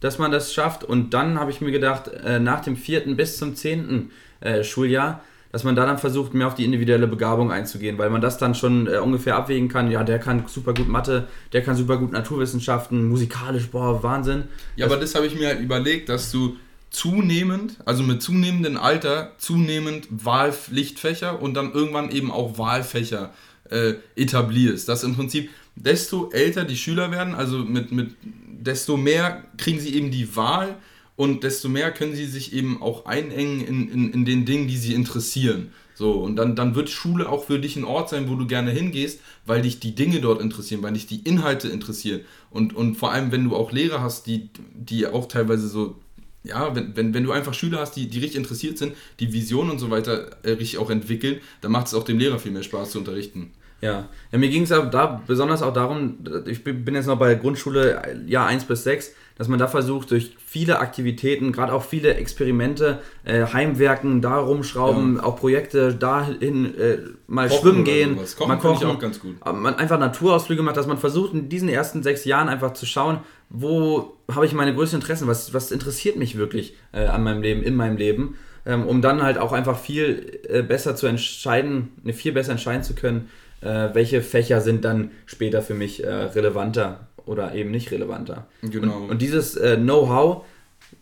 dass man das schafft. Und dann habe ich mir gedacht, äh, nach dem vierten bis zum zehnten äh, Schuljahr, dass man da dann versucht, mehr auf die individuelle Begabung einzugehen, weil man das dann schon äh, ungefähr abwägen kann. Ja, der kann super gut Mathe, der kann super gut Naturwissenschaften, musikalisch, boah, Wahnsinn. Ja, das aber das habe ich mir halt überlegt, dass du zunehmend, also mit zunehmendem Alter, zunehmend Wahlpflichtfächer und dann irgendwann eben auch Wahlfächer äh, etablierst. Dass im Prinzip, desto älter die Schüler werden, also mit, mit desto mehr kriegen sie eben die Wahl und desto mehr können sie sich eben auch einengen in, in, in den Dingen, die sie interessieren. So, und dann, dann wird Schule auch für dich ein Ort sein, wo du gerne hingehst, weil dich die Dinge dort interessieren, weil dich die Inhalte interessieren. Und, und vor allem, wenn du auch Lehrer hast, die, die auch teilweise so, ja, wenn, wenn, wenn du einfach Schüler hast, die, die richtig interessiert sind, die Vision und so weiter äh, richtig auch entwickeln, dann macht es auch dem Lehrer viel mehr Spaß zu unterrichten. Ja, ja mir ging es da besonders auch darum, ich bin jetzt noch bei Grundschule Jahr 1 bis 6, dass man da versucht, durch viele Aktivitäten, gerade auch viele Experimente, äh, Heimwerken, da rumschrauben, ja. auch Projekte dahin äh, mal kochen schwimmen gehen, kochen mal kochen. auch ganz gut. Man einfach Naturausflüge macht, dass man versucht, in diesen ersten sechs Jahren einfach zu schauen, wo habe ich meine größten Interessen, was, was interessiert mich wirklich äh, an meinem Leben, in meinem Leben, ähm, um dann halt auch einfach viel äh, besser zu entscheiden, ne, viel besser entscheiden zu können, äh, welche Fächer sind dann später für mich äh, relevanter oder eben nicht relevanter. Genau. Und, und dieses äh, Know-how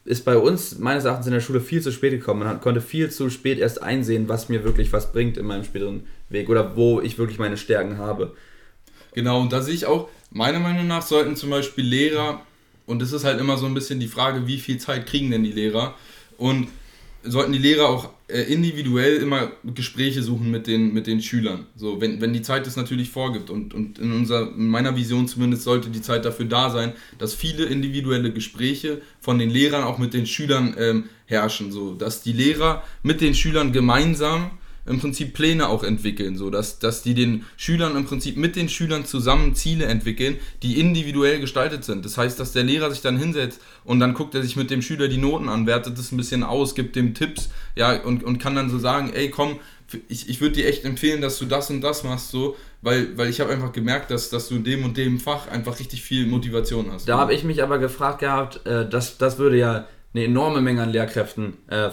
ist bei uns meines Erachtens in der Schule viel zu spät gekommen. Man konnte viel zu spät erst einsehen, was mir wirklich was bringt in meinem späteren Weg oder wo ich wirklich meine Stärken habe. Genau, und da sehe ich auch, meiner Meinung nach sollten zum Beispiel Lehrer, und das ist halt immer so ein bisschen die Frage, wie viel Zeit kriegen denn die Lehrer? Und sollten die Lehrer auch äh, individuell immer Gespräche suchen mit den, mit den Schülern. So, wenn, wenn die Zeit das natürlich vorgibt. Und, und in, unserer, in meiner Vision zumindest sollte die Zeit dafür da sein, dass viele individuelle Gespräche von den Lehrern auch mit den Schülern ähm, herrschen. So, dass die Lehrer mit den Schülern gemeinsam im Prinzip Pläne auch entwickeln, so dass, dass die den Schülern im Prinzip mit den Schülern zusammen Ziele entwickeln, die individuell gestaltet sind. Das heißt, dass der Lehrer sich dann hinsetzt und dann guckt er sich mit dem Schüler die Noten an, wertet das ein bisschen aus, gibt dem Tipps, ja, und, und kann dann so sagen, ey, komm, ich, ich würde dir echt empfehlen, dass du das und das machst, so, weil, weil ich habe einfach gemerkt, dass, dass du in dem und dem Fach einfach richtig viel Motivation hast. Da habe ich mich aber gefragt gehabt, äh, das, das würde ja eine enorme Menge an Lehrkräften äh,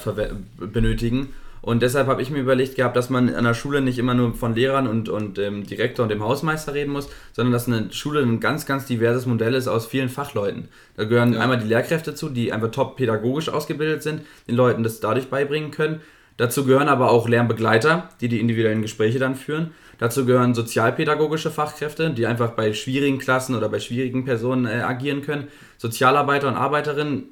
benötigen. Und deshalb habe ich mir überlegt gehabt, dass man an der Schule nicht immer nur von Lehrern und, und dem Direktor und dem Hausmeister reden muss, sondern dass eine Schule ein ganz, ganz diverses Modell ist aus vielen Fachleuten. Da gehören ja. einmal die Lehrkräfte zu, die einfach top pädagogisch ausgebildet sind, den Leuten das dadurch beibringen können. Dazu gehören aber auch Lernbegleiter, die die individuellen Gespräche dann führen. Dazu gehören sozialpädagogische Fachkräfte, die einfach bei schwierigen Klassen oder bei schwierigen Personen äh, agieren können. Sozialarbeiter und Arbeiterinnen,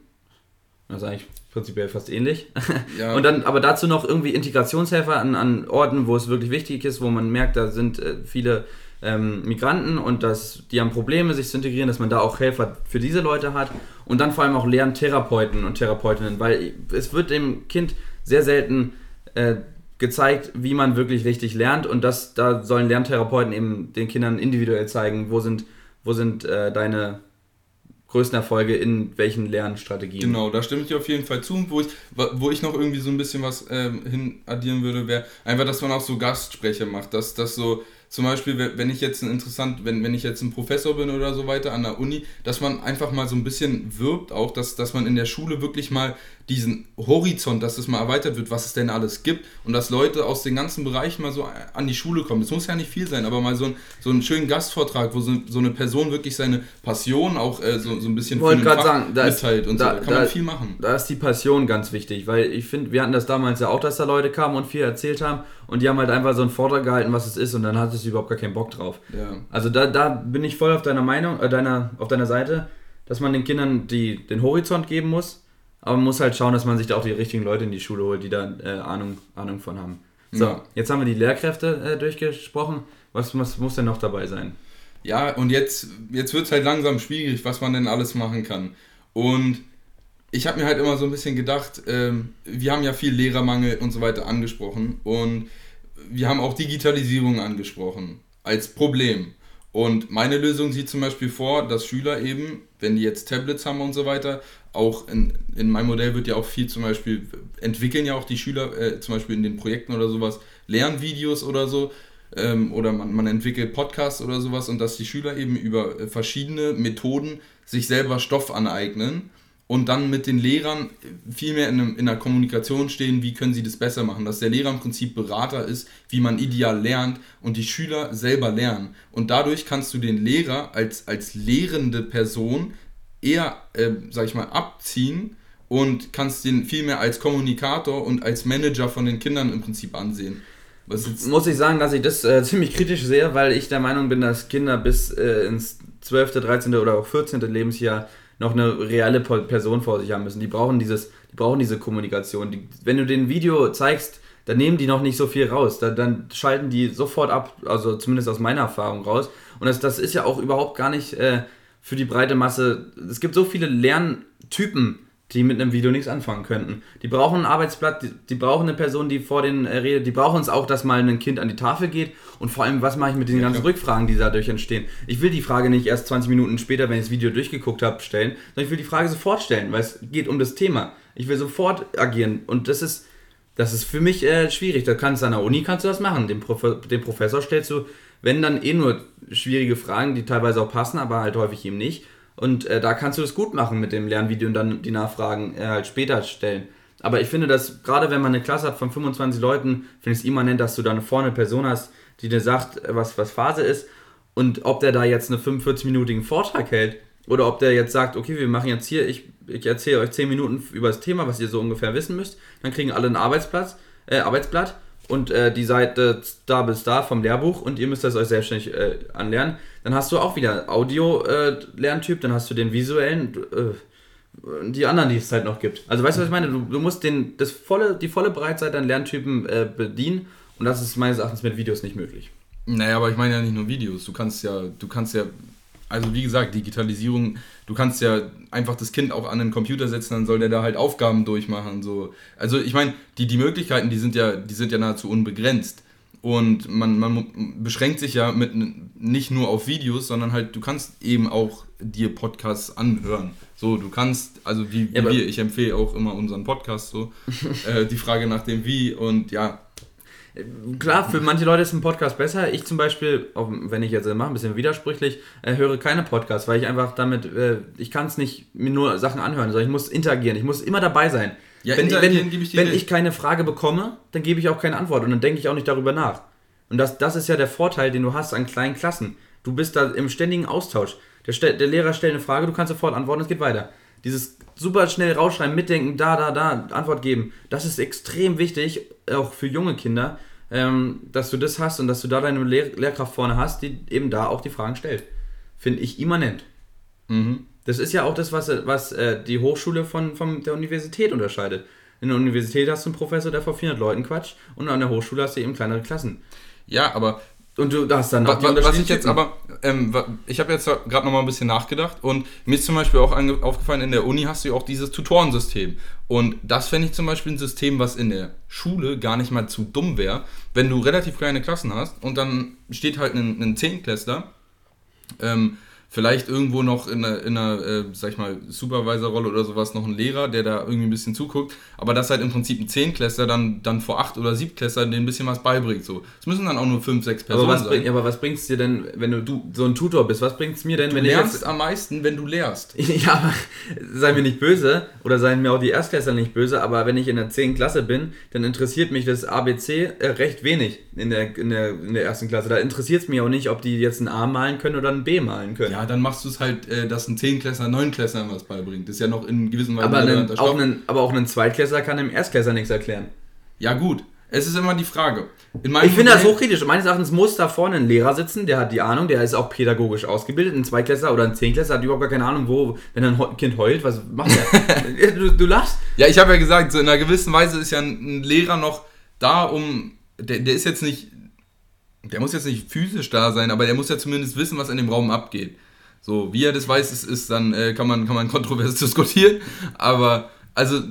das ist eigentlich prinzipiell fast ähnlich. Ja. Und dann aber dazu noch irgendwie Integrationshelfer an, an Orten, wo es wirklich wichtig ist, wo man merkt, da sind äh, viele ähm, Migranten und dass die haben Probleme, sich zu integrieren, dass man da auch Helfer für diese Leute hat und dann vor allem auch Lerntherapeuten und Therapeutinnen, weil es wird dem Kind sehr selten äh, gezeigt, wie man wirklich richtig lernt und das, da sollen Lerntherapeuten eben den Kindern individuell zeigen, wo sind, wo sind äh, deine größten Erfolge in welchen Lernstrategien. Genau, da stimme ich auf jeden Fall zu. Wo ich, wo ich noch irgendwie so ein bisschen was ähm, hin addieren würde, wäre einfach, dass man auch so Gastsprecher macht, dass das so zum Beispiel, wenn ich jetzt ein interessant, wenn, wenn ich jetzt ein Professor bin oder so weiter an der Uni, dass man einfach mal so ein bisschen wirbt, auch, dass, dass man in der Schule wirklich mal diesen Horizont, dass es mal erweitert wird, was es denn alles gibt und dass Leute aus den ganzen Bereichen mal so an die Schule kommen. Es muss ja nicht viel sein, aber mal so, ein, so einen schönen Gastvortrag, wo so, so eine Person wirklich seine Passion auch äh, so, so ein bisschen den Fach sagen, da mitteilt und da, so. Kann da, man viel machen. Da ist die Passion ganz wichtig, weil ich finde, wir hatten das damals ja auch, dass da Leute kamen und viel erzählt haben und die haben halt einfach so einen Vortrag gehalten, was es ist und dann hattest du überhaupt gar keinen Bock drauf. Ja. Also da, da bin ich voll auf deiner Meinung, äh, deiner, auf deiner Seite, dass man den Kindern die, den Horizont geben muss, aber man muss halt schauen, dass man sich da auch die richtigen Leute in die Schule holt, die da äh, Ahnung, Ahnung von haben. So, ja. jetzt haben wir die Lehrkräfte äh, durchgesprochen. Was, was muss denn noch dabei sein? Ja, und jetzt, jetzt wird es halt langsam schwierig, was man denn alles machen kann. Und ich habe mir halt immer so ein bisschen gedacht, ähm, wir haben ja viel Lehrermangel und so weiter angesprochen und wir haben auch Digitalisierung angesprochen als Problem. Und meine Lösung sieht zum Beispiel vor, dass Schüler eben, wenn die jetzt Tablets haben und so weiter, auch in, in meinem Modell wird ja auch viel zum Beispiel, entwickeln ja auch die Schüler, äh, zum Beispiel in den Projekten oder sowas, Lernvideos oder so, ähm, oder man, man entwickelt Podcasts oder sowas und dass die Schüler eben über äh, verschiedene Methoden sich selber Stoff aneignen und dann mit den Lehrern viel mehr in, einem, in einer Kommunikation stehen, wie können sie das besser machen. Dass der Lehrer im Prinzip Berater ist, wie man ideal lernt und die Schüler selber lernen. Und dadurch kannst du den Lehrer als, als lehrende Person eher, äh, sag ich mal, abziehen und kannst den viel mehr als Kommunikator und als Manager von den Kindern im Prinzip ansehen. Muss ich sagen, dass ich das äh, ziemlich kritisch sehe, weil ich der Meinung bin, dass Kinder bis äh, ins 12., 13. oder auch 14. Lebensjahr noch eine reale Person vor sich haben müssen. Die brauchen dieses, die brauchen diese Kommunikation. Die, wenn du den Video zeigst, dann nehmen die noch nicht so viel raus. Da, dann schalten die sofort ab, also zumindest aus meiner Erfahrung raus. Und das, das ist ja auch überhaupt gar nicht äh, für die breite Masse. Es gibt so viele Lerntypen, die mit einem Video nichts anfangen könnten. Die brauchen ein Arbeitsblatt, die, die brauchen eine Person, die vor denen äh, redet, die brauchen es auch, dass mal ein Kind an die Tafel geht und vor allem, was mache ich mit den ja, ganzen klar. Rückfragen, die dadurch entstehen. Ich will die Frage nicht erst 20 Minuten später, wenn ich das Video durchgeguckt habe, stellen, sondern ich will die Frage sofort stellen, weil es geht um das Thema. Ich will sofort agieren und das ist, das ist für mich äh, schwierig. Da kannst du an der Uni kannst du das machen. Dem, Prof dem Professor stellst du, wenn dann eh nur schwierige Fragen, die teilweise auch passen, aber halt häufig eben nicht und äh, da kannst du das gut machen mit dem Lernvideo und dann die Nachfragen äh, halt später stellen. Aber ich finde, dass gerade wenn man eine Klasse hat von 25 Leuten, finde ich es immanent, dass du dann vorne eine Person hast, die dir sagt, was, was Phase ist. Und ob der da jetzt einen 45-minütigen Vortrag hält oder ob der jetzt sagt, okay, wir machen jetzt hier, ich, ich erzähle euch 10 Minuten über das Thema, was ihr so ungefähr wissen müsst, dann kriegen alle ein Arbeitsplatz, äh, Arbeitsblatt und äh, die Seite da bis da vom Lehrbuch und ihr müsst das euch selbstständig äh, anlernen. Dann hast du auch wieder Audio-Lerntyp, äh, dann hast du den visuellen, äh, die anderen, die es halt noch gibt. Also weißt du, was ich meine? Du, du musst den, das volle, die volle Breitseite an Lerntypen äh, bedienen und das ist meines Erachtens mit Videos nicht möglich. Naja, aber ich meine ja nicht nur Videos. Du kannst ja, du kannst ja, also wie gesagt, Digitalisierung, du kannst ja einfach das Kind auch an den Computer setzen, dann soll der da halt Aufgaben durchmachen. So. Also ich meine, die, die Möglichkeiten, die sind ja, die sind ja nahezu unbegrenzt. Und man, man beschränkt sich ja mit nicht nur auf Videos, sondern halt, du kannst eben auch dir Podcasts anhören. So, du kannst, also wie, wie ja, wir, ich empfehle auch immer unseren Podcast so. äh, die Frage nach dem Wie und ja. Klar, für manche Leute ist ein Podcast besser. Ich zum Beispiel, auch wenn ich jetzt mache, ein bisschen widersprüchlich, äh, höre keine Podcasts, weil ich einfach damit, äh, ich kann es nicht mir nur Sachen anhören, sondern ich muss interagieren, ich muss immer dabei sein. Ja, wenn, wenn, ich, wenn ich keine Frage bekomme, dann gebe ich auch keine Antwort und dann denke ich auch nicht darüber nach. Und das, das ist ja der Vorteil, den du hast an kleinen Klassen. Du bist da im ständigen Austausch. Der, der Lehrer stellt eine Frage, du kannst sofort antworten, es geht weiter. Dieses super schnell rausschreiben, mitdenken, da, da, da, Antwort geben, das ist extrem wichtig, auch für junge Kinder, ähm, dass du das hast und dass du da deine Lehr Lehrkraft vorne hast, die eben da auch die Fragen stellt. Finde ich immanent. Mhm. Das ist ja auch das, was, was äh, die Hochschule von, von der Universität unterscheidet. In der Universität hast du einen Professor, der vor 400 Leuten quatscht und an der Hochschule hast du eben kleinere Klassen. Ja, aber und du hast dann auch was, was ich jetzt aber, ähm, ich habe jetzt gerade noch mal ein bisschen nachgedacht und mir ist zum Beispiel auch aufgefallen, in der Uni hast du ja auch dieses Tutorensystem. Und das fände ich zum Beispiel ein System, was in der Schule gar nicht mal zu dumm wäre, wenn du relativ kleine Klassen hast und dann steht halt ein, ein Zehnklässler, ähm, vielleicht irgendwo noch in einer, in einer äh, sag ich mal, Supervisor-Rolle oder sowas noch ein Lehrer, der da irgendwie ein bisschen zuguckt, aber das halt im Prinzip ein Zehnklässler dann, dann vor acht oder Siebtklässler denen ein bisschen was beibringt. So. Es müssen dann auch nur fünf, sechs Personen aber was sein. Bring, aber was bringt es dir denn, wenn du, du so ein Tutor bist, was bringt es mir denn, du wenn ich lernst am meisten, wenn du lehrst. ja, aber sei mir nicht böse oder seien mir auch die Erstklässler nicht böse, aber wenn ich in der 10. Klasse bin, dann interessiert mich das ABC äh, recht wenig in der, in, der, in der ersten Klasse. Da interessiert es mich auch nicht, ob die jetzt ein A malen können oder ein B malen können. Ja, dann machst du es halt äh, dass ein Zehnklässler Neunklässler was beibringt. Das ist ja noch in gewissen Weise aber, einen, auch einen, aber auch ein Zweitklässler kann dem Erstklässler nichts erklären. Ja, gut. Es ist immer die Frage. ich finde das hochkritisch. Meines Erachtens muss da vorne ein Lehrer sitzen, der hat die Ahnung, der ist auch pädagogisch ausgebildet. Ein Zweitklässler oder ein Zehnklässler hat überhaupt gar keine Ahnung, wo, wenn ein Kind heult, was macht er? du, du lachst. Ja, ich habe ja gesagt, so in einer gewissen Weise ist ja ein Lehrer noch da, um. Der, der ist jetzt nicht. Der muss jetzt nicht physisch da sein, aber der muss ja zumindest wissen, was in dem Raum abgeht. So, wie er das weiß, ist, ist dann, äh, kann, man, kann man kontrovers diskutieren. Aber, also.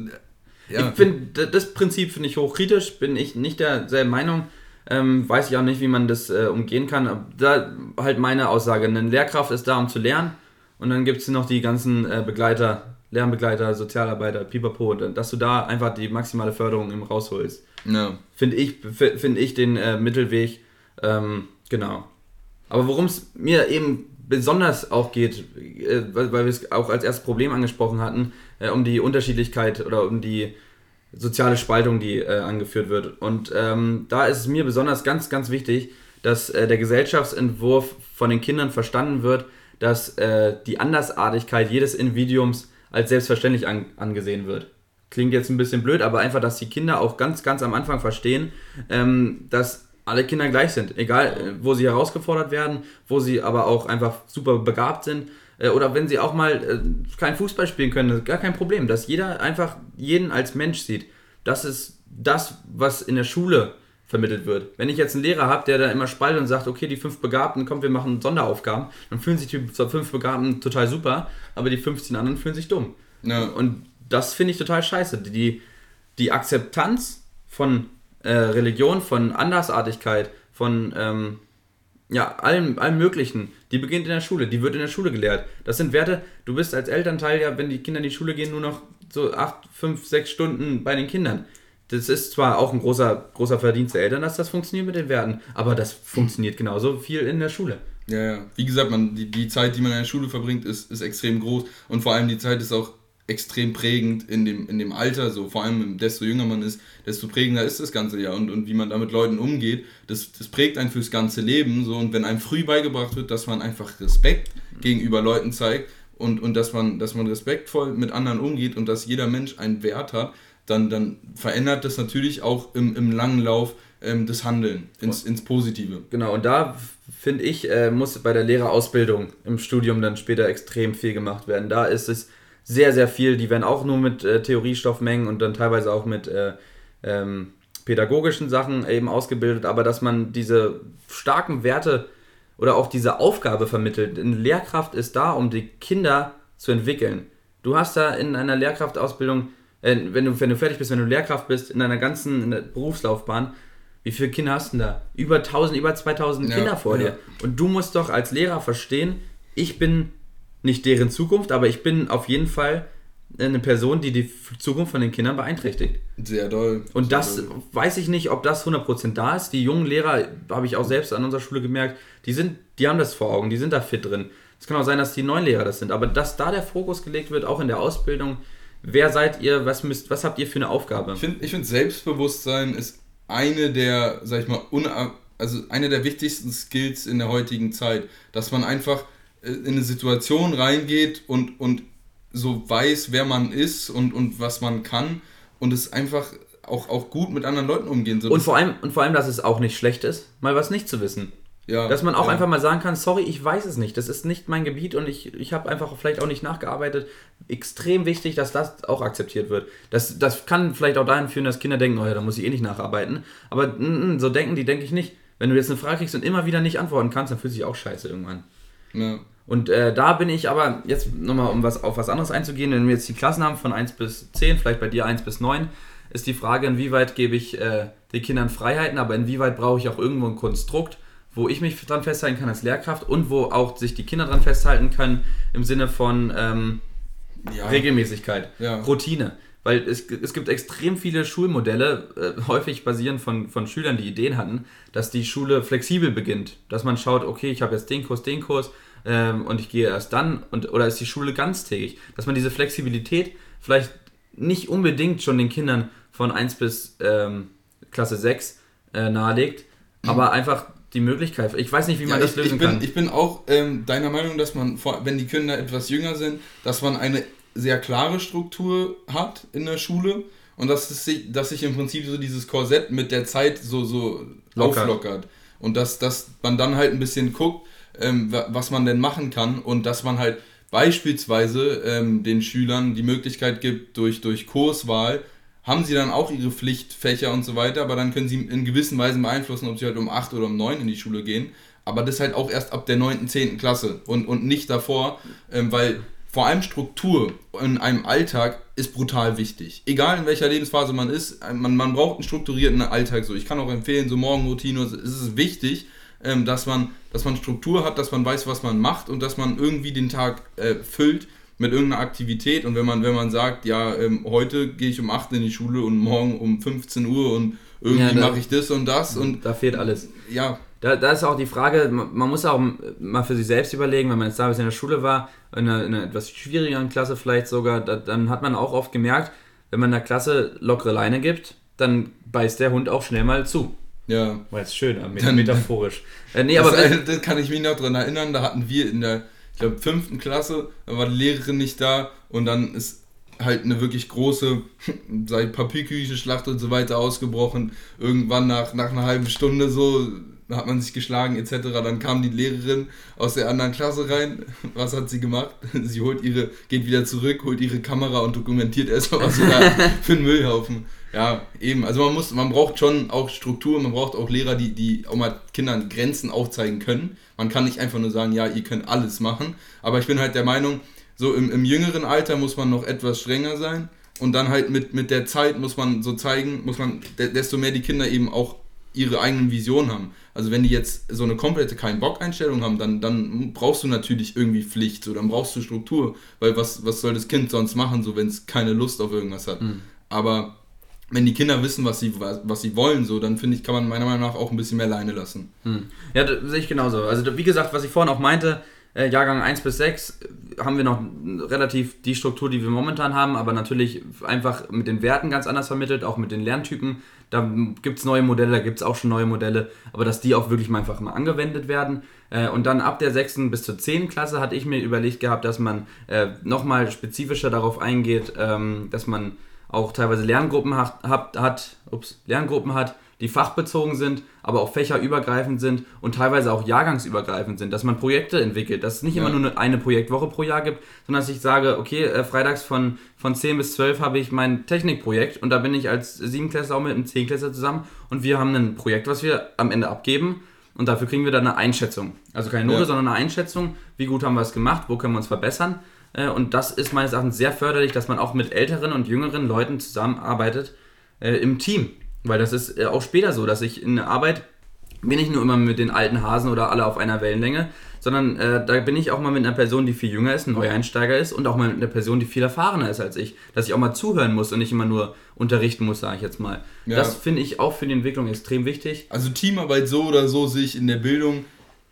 Ja. Ich finde, das Prinzip finde ich hochkritisch, bin ich nicht derselben Meinung. Ähm, weiß ich auch nicht, wie man das äh, umgehen kann. Da halt meine Aussage: Eine Lehrkraft ist da, um zu lernen. Und dann gibt es noch die ganzen äh, Begleiter, Lernbegleiter, Sozialarbeiter, Pipapo, dass du da einfach die maximale Förderung eben rausholst. Ja. Finde ich, find ich den äh, Mittelweg. Ähm, genau. Aber worum es mir eben besonders auch geht, äh, weil, wir es auch als erstes Problem angesprochen hatten, äh, um die Unterschiedlichkeit oder um die soziale Spaltung, die äh, angeführt wird. Und ähm, da ist es mir besonders ganz, ganz wichtig, dass äh, der Gesellschaftsentwurf von den Kindern verstanden wird, dass äh, die Andersartigkeit jedes Individuums als selbstverständlich an, angesehen wird. Klingt jetzt ein bisschen blöd, aber einfach, dass die Kinder auch ganz, ganz am Anfang verstehen, ähm, dass alle Kinder gleich sind. Egal, äh, wo sie herausgefordert werden, wo sie aber auch einfach super begabt sind. Äh, oder wenn sie auch mal äh, kein Fußball spielen können, ist gar kein Problem. Dass jeder einfach jeden als Mensch sieht. Das ist das, was in der Schule vermittelt wird. Wenn ich jetzt einen Lehrer habe, der da immer spaltet und sagt, okay, die fünf Begabten, komm, wir machen Sonderaufgaben, dann fühlen sich die fünf Begabten total super, aber die 15 anderen fühlen sich dumm. Ja. Und das finde ich total scheiße. Die, die Akzeptanz von äh, Religion, von Andersartigkeit, von ähm, ja, allem, allem Möglichen, die beginnt in der Schule, die wird in der Schule gelehrt. Das sind Werte, du bist als Elternteil ja, wenn die Kinder in die Schule gehen, nur noch so acht, fünf, sechs Stunden bei den Kindern. Das ist zwar auch ein großer, großer Verdienst der Eltern, dass das funktioniert mit den Werten, aber das funktioniert genauso viel in der Schule. Ja, ja. Wie gesagt, man, die, die Zeit, die man in der Schule verbringt, ist, ist extrem groß und vor allem die Zeit ist auch extrem prägend in dem, in dem Alter, so vor allem desto jünger man ist, desto prägender ist das ganze ja und, und wie man da mit Leuten umgeht, das, das prägt einen fürs ganze Leben so und wenn einem früh beigebracht wird, dass man einfach Respekt gegenüber Leuten zeigt und, und dass, man, dass man respektvoll mit anderen umgeht und dass jeder Mensch einen Wert hat, dann, dann verändert das natürlich auch im, im langen Lauf ähm, das Handeln ins, ins Positive. Genau, und da finde ich, äh, muss bei der Lehrerausbildung im Studium dann später extrem viel gemacht werden. Da ist es sehr, sehr viel. Die werden auch nur mit äh, Theoriestoffmengen und dann teilweise auch mit äh, ähm, pädagogischen Sachen eben ausgebildet, aber dass man diese starken Werte oder auch diese Aufgabe vermittelt. Eine Lehrkraft ist da, um die Kinder zu entwickeln. Du hast da in einer Lehrkraftausbildung, äh, wenn, du, wenn du fertig bist, wenn du Lehrkraft bist, in deiner ganzen Berufslaufbahn, wie viele Kinder hast du denn da? Über 1000, über 2000 ja, Kinder vor ja. dir. Und du musst doch als Lehrer verstehen, ich bin nicht deren Zukunft, aber ich bin auf jeden Fall eine Person, die die Zukunft von den Kindern beeinträchtigt. Sehr doll. Und sehr das doll. weiß ich nicht, ob das 100% da ist. Die jungen Lehrer, habe ich auch selbst an unserer Schule gemerkt, die, sind, die haben das vor Augen, die sind da fit drin. Es kann auch sein, dass die neuen Lehrer das sind, aber dass da der Fokus gelegt wird, auch in der Ausbildung, wer seid ihr, was, müsst, was habt ihr für eine Aufgabe? Ich finde, ich find, Selbstbewusstsein ist eine der, sag ich mal, also eine der wichtigsten Skills in der heutigen Zeit, dass man einfach in eine Situation reingeht und, und so weiß, wer man ist und, und was man kann und es einfach auch, auch gut mit anderen Leuten umgehen. So und, vor allem, und vor allem, dass es auch nicht schlecht ist, mal was nicht zu wissen. Ja, dass man auch ja. einfach mal sagen kann, sorry, ich weiß es nicht, das ist nicht mein Gebiet und ich, ich habe einfach vielleicht auch nicht nachgearbeitet. Extrem wichtig, dass das auch akzeptiert wird. Das, das kann vielleicht auch dahin führen, dass Kinder denken, oh ja, da muss ich eh nicht nacharbeiten. Aber mm, mm so denken die, denke ich nicht. Wenn du jetzt eine Frage kriegst und immer wieder nicht antworten kannst, dann fühlt sich auch scheiße irgendwann. Ja. Und äh, da bin ich aber, jetzt nochmal um was, auf was anderes einzugehen, wenn wir jetzt die Klassen haben von 1 bis 10, vielleicht bei dir 1 bis 9, ist die Frage, inwieweit gebe ich äh, den Kindern Freiheiten, aber inwieweit brauche ich auch irgendwo ein Konstrukt, wo ich mich dran festhalten kann als Lehrkraft und wo auch sich die Kinder dran festhalten können im Sinne von ähm, ja. Regelmäßigkeit, ja. Routine. Weil es, es gibt extrem viele Schulmodelle, äh, häufig basierend von, von Schülern, die Ideen hatten, dass die Schule flexibel beginnt. Dass man schaut, okay, ich habe jetzt den Kurs, den Kurs, ähm, und ich gehe erst dann und oder ist die Schule ganztägig, dass man diese Flexibilität vielleicht nicht unbedingt schon den Kindern von 1 bis ähm, Klasse 6 äh, nahelegt, aber einfach die Möglichkeit. Ich weiß nicht, wie man ja, das lösen ich bin, kann. Ich bin auch ähm, deiner Meinung, dass man, wenn die Kinder etwas jünger sind, dass man eine sehr klare Struktur hat in der Schule und dass, es sich, dass sich im Prinzip so dieses Korsett mit der Zeit so, so auflockert. Und dass, dass man dann halt ein bisschen guckt, ähm, was man denn machen kann und dass man halt beispielsweise ähm, den Schülern die Möglichkeit gibt, durch, durch Kurswahl haben sie dann auch ihre Pflichtfächer und so weiter, aber dann können sie in gewissen Weisen beeinflussen, ob sie halt um 8 oder um 9 in die Schule gehen. Aber das halt auch erst ab der 9., 10. Klasse und, und nicht davor, ähm, weil vor allem Struktur in einem Alltag ist brutal wichtig. Egal in welcher Lebensphase man ist, man, man braucht einen strukturierten Alltag. So, ich kann auch empfehlen, so Morgenroutine, es ist wichtig, ähm, dass, man, dass man Struktur hat, dass man weiß, was man macht und dass man irgendwie den Tag äh, füllt mit irgendeiner Aktivität. Und wenn man, wenn man sagt, ja, ähm, heute gehe ich um 8 in die Schule und morgen um 15 Uhr und irgendwie ja, mache ich das und das und. Da fehlt alles. Ja. Da, da ist auch die Frage, man muss auch mal für sich selbst überlegen, wenn man jetzt damals in der Schule war, in einer, in einer etwas schwierigeren Klasse vielleicht sogar, da, dann hat man auch oft gemerkt, wenn man der Klasse lockere Leine gibt, dann beißt der Hund auch schnell mal zu. Ja. War jetzt schön, dann, metaphorisch. Äh, nee, aber das, das kann ich mich noch daran erinnern, da hatten wir in der, ich glaube, fünften Klasse, da war die Lehrerin nicht da und dann ist halt eine wirklich große Papierküchenschlacht und so weiter ausgebrochen. Irgendwann nach, nach einer halben Stunde so hat man sich geschlagen etc. Dann kam die Lehrerin aus der anderen Klasse rein. Was hat sie gemacht? Sie holt ihre, geht wieder zurück, holt ihre Kamera und dokumentiert erstmal, was sie da für einen Müllhaufen ja, eben. Also man muss, man braucht schon auch Struktur, man braucht auch Lehrer, die, die auch mal Kindern Grenzen aufzeigen können. Man kann nicht einfach nur sagen, ja, ihr könnt alles machen. Aber ich bin halt der Meinung, so im, im jüngeren Alter muss man noch etwas strenger sein. und dann halt mit, mit der Zeit muss man so zeigen, muss man, desto mehr die Kinder eben auch ihre eigenen Visionen haben. Also wenn die jetzt so eine komplette kein Bock Einstellung haben, dann, dann brauchst du natürlich irgendwie Pflicht, so dann brauchst du Struktur, weil was, was soll das Kind sonst machen, so wenn es keine Lust auf irgendwas hat. Mhm. Aber wenn die Kinder wissen, was sie, was, was sie wollen, so, dann finde ich, kann man meiner Meinung nach auch ein bisschen mehr Leine lassen. Mhm. Ja, sehe ich genauso. Also wie gesagt, was ich vorhin auch meinte, äh, Jahrgang 1 bis 6 äh, haben wir noch relativ die Struktur, die wir momentan haben, aber natürlich einfach mit den Werten ganz anders vermittelt, auch mit den Lerntypen. Da gibt es neue Modelle, da gibt es auch schon neue Modelle, aber dass die auch wirklich mal einfach mal angewendet werden. Äh, und dann ab der 6. bis zur 10. Klasse hatte ich mir überlegt gehabt, dass man nochmal spezifischer darauf eingeht, ähm, dass man auch teilweise Lerngruppen hat, hat, ups, Lerngruppen hat die fachbezogen sind, aber auch fächerübergreifend sind und teilweise auch jahrgangsübergreifend sind, dass man Projekte entwickelt, dass es nicht ja. immer nur eine Projektwoche pro Jahr gibt, sondern dass ich sage, okay, äh, freitags von, von 10 bis 12 habe ich mein Technikprojekt und da bin ich als 7 auch mit einem 10 zusammen und wir haben ein Projekt, was wir am Ende abgeben und dafür kriegen wir dann eine Einschätzung. Also keine Note, ja. sondern eine Einschätzung, wie gut haben wir es gemacht, wo können wir uns verbessern. Äh, und das ist meines Erachtens sehr förderlich, dass man auch mit älteren und jüngeren Leuten zusammenarbeitet äh, im Team. Weil das ist äh, auch später so, dass ich in der Arbeit bin ich nur immer mit den alten Hasen oder alle auf einer Wellenlänge, sondern äh, da bin ich auch mal mit einer Person, die viel jünger ist, ein Neueinsteiger ist und auch mal mit einer Person, die viel erfahrener ist als ich, dass ich auch mal zuhören muss und nicht immer nur unterrichten muss, sage ich jetzt mal. Ja. Das finde ich auch für die Entwicklung extrem wichtig. Also Teamarbeit so oder so sehe ich in der Bildung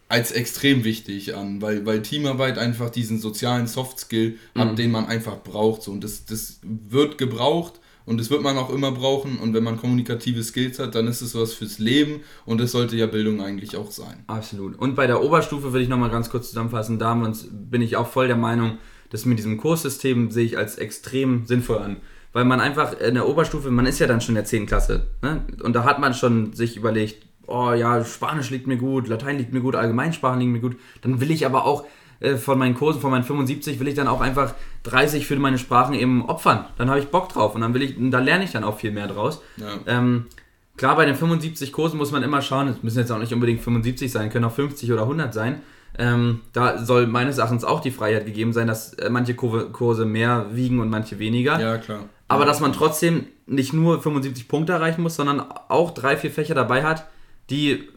als extrem wichtig an, weil, weil Teamarbeit einfach diesen sozialen Soft-Skill hat, mhm. den man einfach braucht. So. Und das, das wird gebraucht und das wird man auch immer brauchen. Und wenn man kommunikative Skills hat, dann ist es was fürs Leben und das sollte ja Bildung eigentlich auch sein. Absolut. Und bei der Oberstufe würde ich nochmal ganz kurz zusammenfassen, da bin ich auch voll der Meinung, dass mit diesem Kurssystem sehe ich als extrem sinnvoll an. Weil man einfach in der Oberstufe, man ist ja dann schon in der 10. Klasse. Ne? Und da hat man schon sich überlegt, oh ja, Spanisch liegt mir gut, Latein liegt mir gut, Allgemeinsprachen liegen mir gut. Dann will ich aber auch von meinen Kursen, von meinen 75, will ich dann auch einfach 30 für meine Sprachen eben opfern. Dann habe ich Bock drauf und dann will ich, da lerne ich dann auch viel mehr draus. Ja. Ähm, klar, bei den 75 Kursen muss man immer schauen, es müssen jetzt auch nicht unbedingt 75 sein, können auch 50 oder 100 sein. Ähm, da soll meines Erachtens auch die Freiheit gegeben sein, dass äh, manche Kurse mehr wiegen und manche weniger. Ja, klar. Aber dass man trotzdem nicht nur 75 Punkte erreichen muss, sondern auch drei, vier Fächer dabei hat, die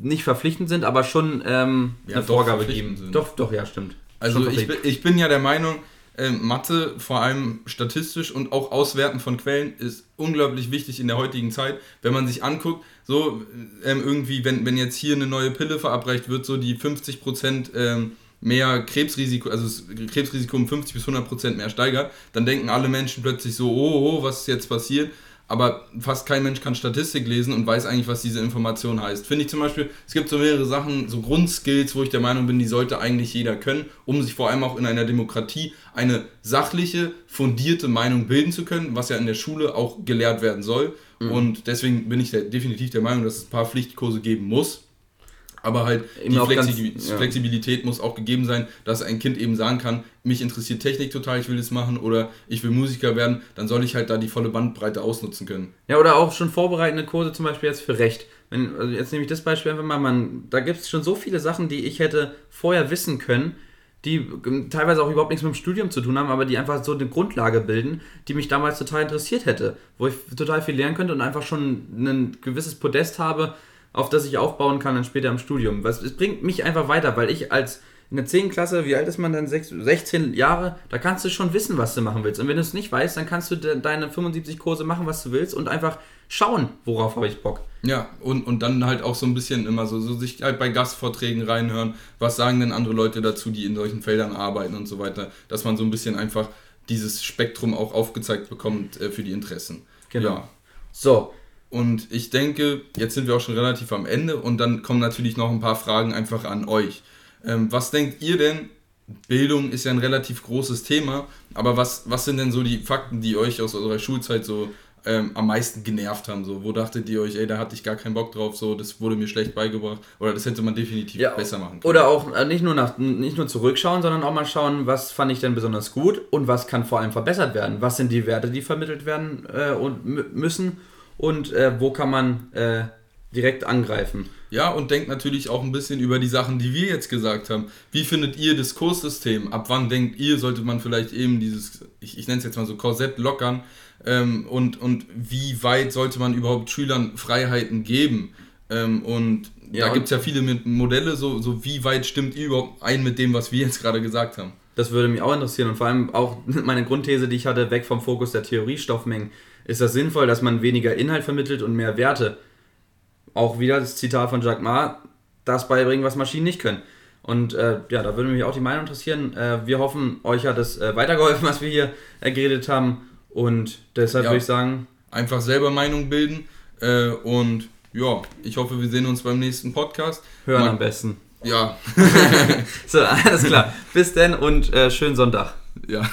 nicht verpflichtend sind, aber schon ähm, ja, eine Vorgabe geben. Sind. Doch, doch, ja, stimmt. Also ich bin, ich bin ja der Meinung, äh, Mathe, vor allem statistisch und auch Auswerten von Quellen, ist unglaublich wichtig in der heutigen Zeit. Wenn man sich anguckt, so ähm, irgendwie, wenn, wenn jetzt hier eine neue Pille verabreicht wird, so die 50% ähm, mehr Krebsrisiko, also das Krebsrisiko um 50 bis 100% mehr steigert, dann denken alle Menschen plötzlich so, oh, oh, was ist jetzt passiert? Aber fast kein Mensch kann Statistik lesen und weiß eigentlich, was diese Information heißt. Finde ich zum Beispiel, es gibt so mehrere Sachen, so Grundskills, wo ich der Meinung bin, die sollte eigentlich jeder können, um sich vor allem auch in einer Demokratie eine sachliche, fundierte Meinung bilden zu können, was ja in der Schule auch gelehrt werden soll. Mhm. Und deswegen bin ich definitiv der Meinung, dass es ein paar Pflichtkurse geben muss, aber halt eben die Flexi ganz, ja. Flexibilität muss auch gegeben sein, dass ein Kind eben sagen kann, mich interessiert Technik total, ich will das machen oder ich will Musiker werden, dann soll ich halt da die volle Bandbreite ausnutzen können. Ja, oder auch schon vorbereitende Kurse zum Beispiel jetzt für Recht. Wenn, also jetzt nehme ich das Beispiel einfach mal, man, da gibt es schon so viele Sachen, die ich hätte vorher wissen können, die teilweise auch überhaupt nichts mit dem Studium zu tun haben, aber die einfach so eine Grundlage bilden, die mich damals total interessiert hätte, wo ich total viel lernen könnte und einfach schon ein gewisses Podest habe, auf das ich aufbauen kann dann später im Studium. Was, es bringt mich einfach weiter, weil ich als in der 10. Klasse, wie alt ist man dann? 16 Jahre, da kannst du schon wissen, was du machen willst. Und wenn du es nicht weißt, dann kannst du deine 75 Kurse machen, was du willst und einfach schauen, worauf habe ich Bock. Ja, und, und dann halt auch so ein bisschen immer so, so sich halt bei Gastvorträgen reinhören, was sagen denn andere Leute dazu, die in solchen Feldern arbeiten und so weiter, dass man so ein bisschen einfach dieses Spektrum auch aufgezeigt bekommt äh, für die Interessen. Genau. Ja. So, und ich denke, jetzt sind wir auch schon relativ am Ende und dann kommen natürlich noch ein paar Fragen einfach an euch. Ähm, was denkt ihr denn? Bildung ist ja ein relativ großes Thema, aber was, was sind denn so die Fakten, die euch aus eurer Schulzeit so ähm, am meisten genervt haben? So, wo dachtet ihr euch, ey, da hatte ich gar keinen Bock drauf, so, das wurde mir schlecht beigebracht oder das hätte man definitiv ja, besser machen können? Oder auch äh, nicht, nur nach, nicht nur zurückschauen, sondern auch mal schauen, was fand ich denn besonders gut und was kann vor allem verbessert werden? Was sind die Werte, die vermittelt werden äh, und müssen? Und äh, wo kann man äh, direkt angreifen. Ja, und denkt natürlich auch ein bisschen über die Sachen, die wir jetzt gesagt haben. Wie findet ihr das Kurssystem? Ab wann denkt ihr, sollte man vielleicht eben dieses, ich, ich nenne es jetzt mal so, Korsett lockern ähm, und, und wie weit sollte man überhaupt Schülern Freiheiten geben. Ähm, und ja, da gibt es ja viele Modelle, so, so wie weit stimmt ihr überhaupt ein mit dem, was wir jetzt gerade gesagt haben? Das würde mich auch interessieren und vor allem auch meine Grundthese, die ich hatte, weg vom Fokus der Theoriestoffmengen. Ist das sinnvoll, dass man weniger Inhalt vermittelt und mehr Werte? Auch wieder das Zitat von Jacques Ma, das beibringen, was Maschinen nicht können. Und äh, ja, da würde mich auch die Meinung interessieren. Äh, wir hoffen, euch hat es äh, weitergeholfen, was wir hier äh, geredet haben. Und deshalb ja, würde ich sagen. Einfach selber Meinung bilden. Äh, und ja, ich hoffe, wir sehen uns beim nächsten Podcast. Hören Man, am besten. Ja. so, alles klar. Bis denn und äh, schönen Sonntag. Ja.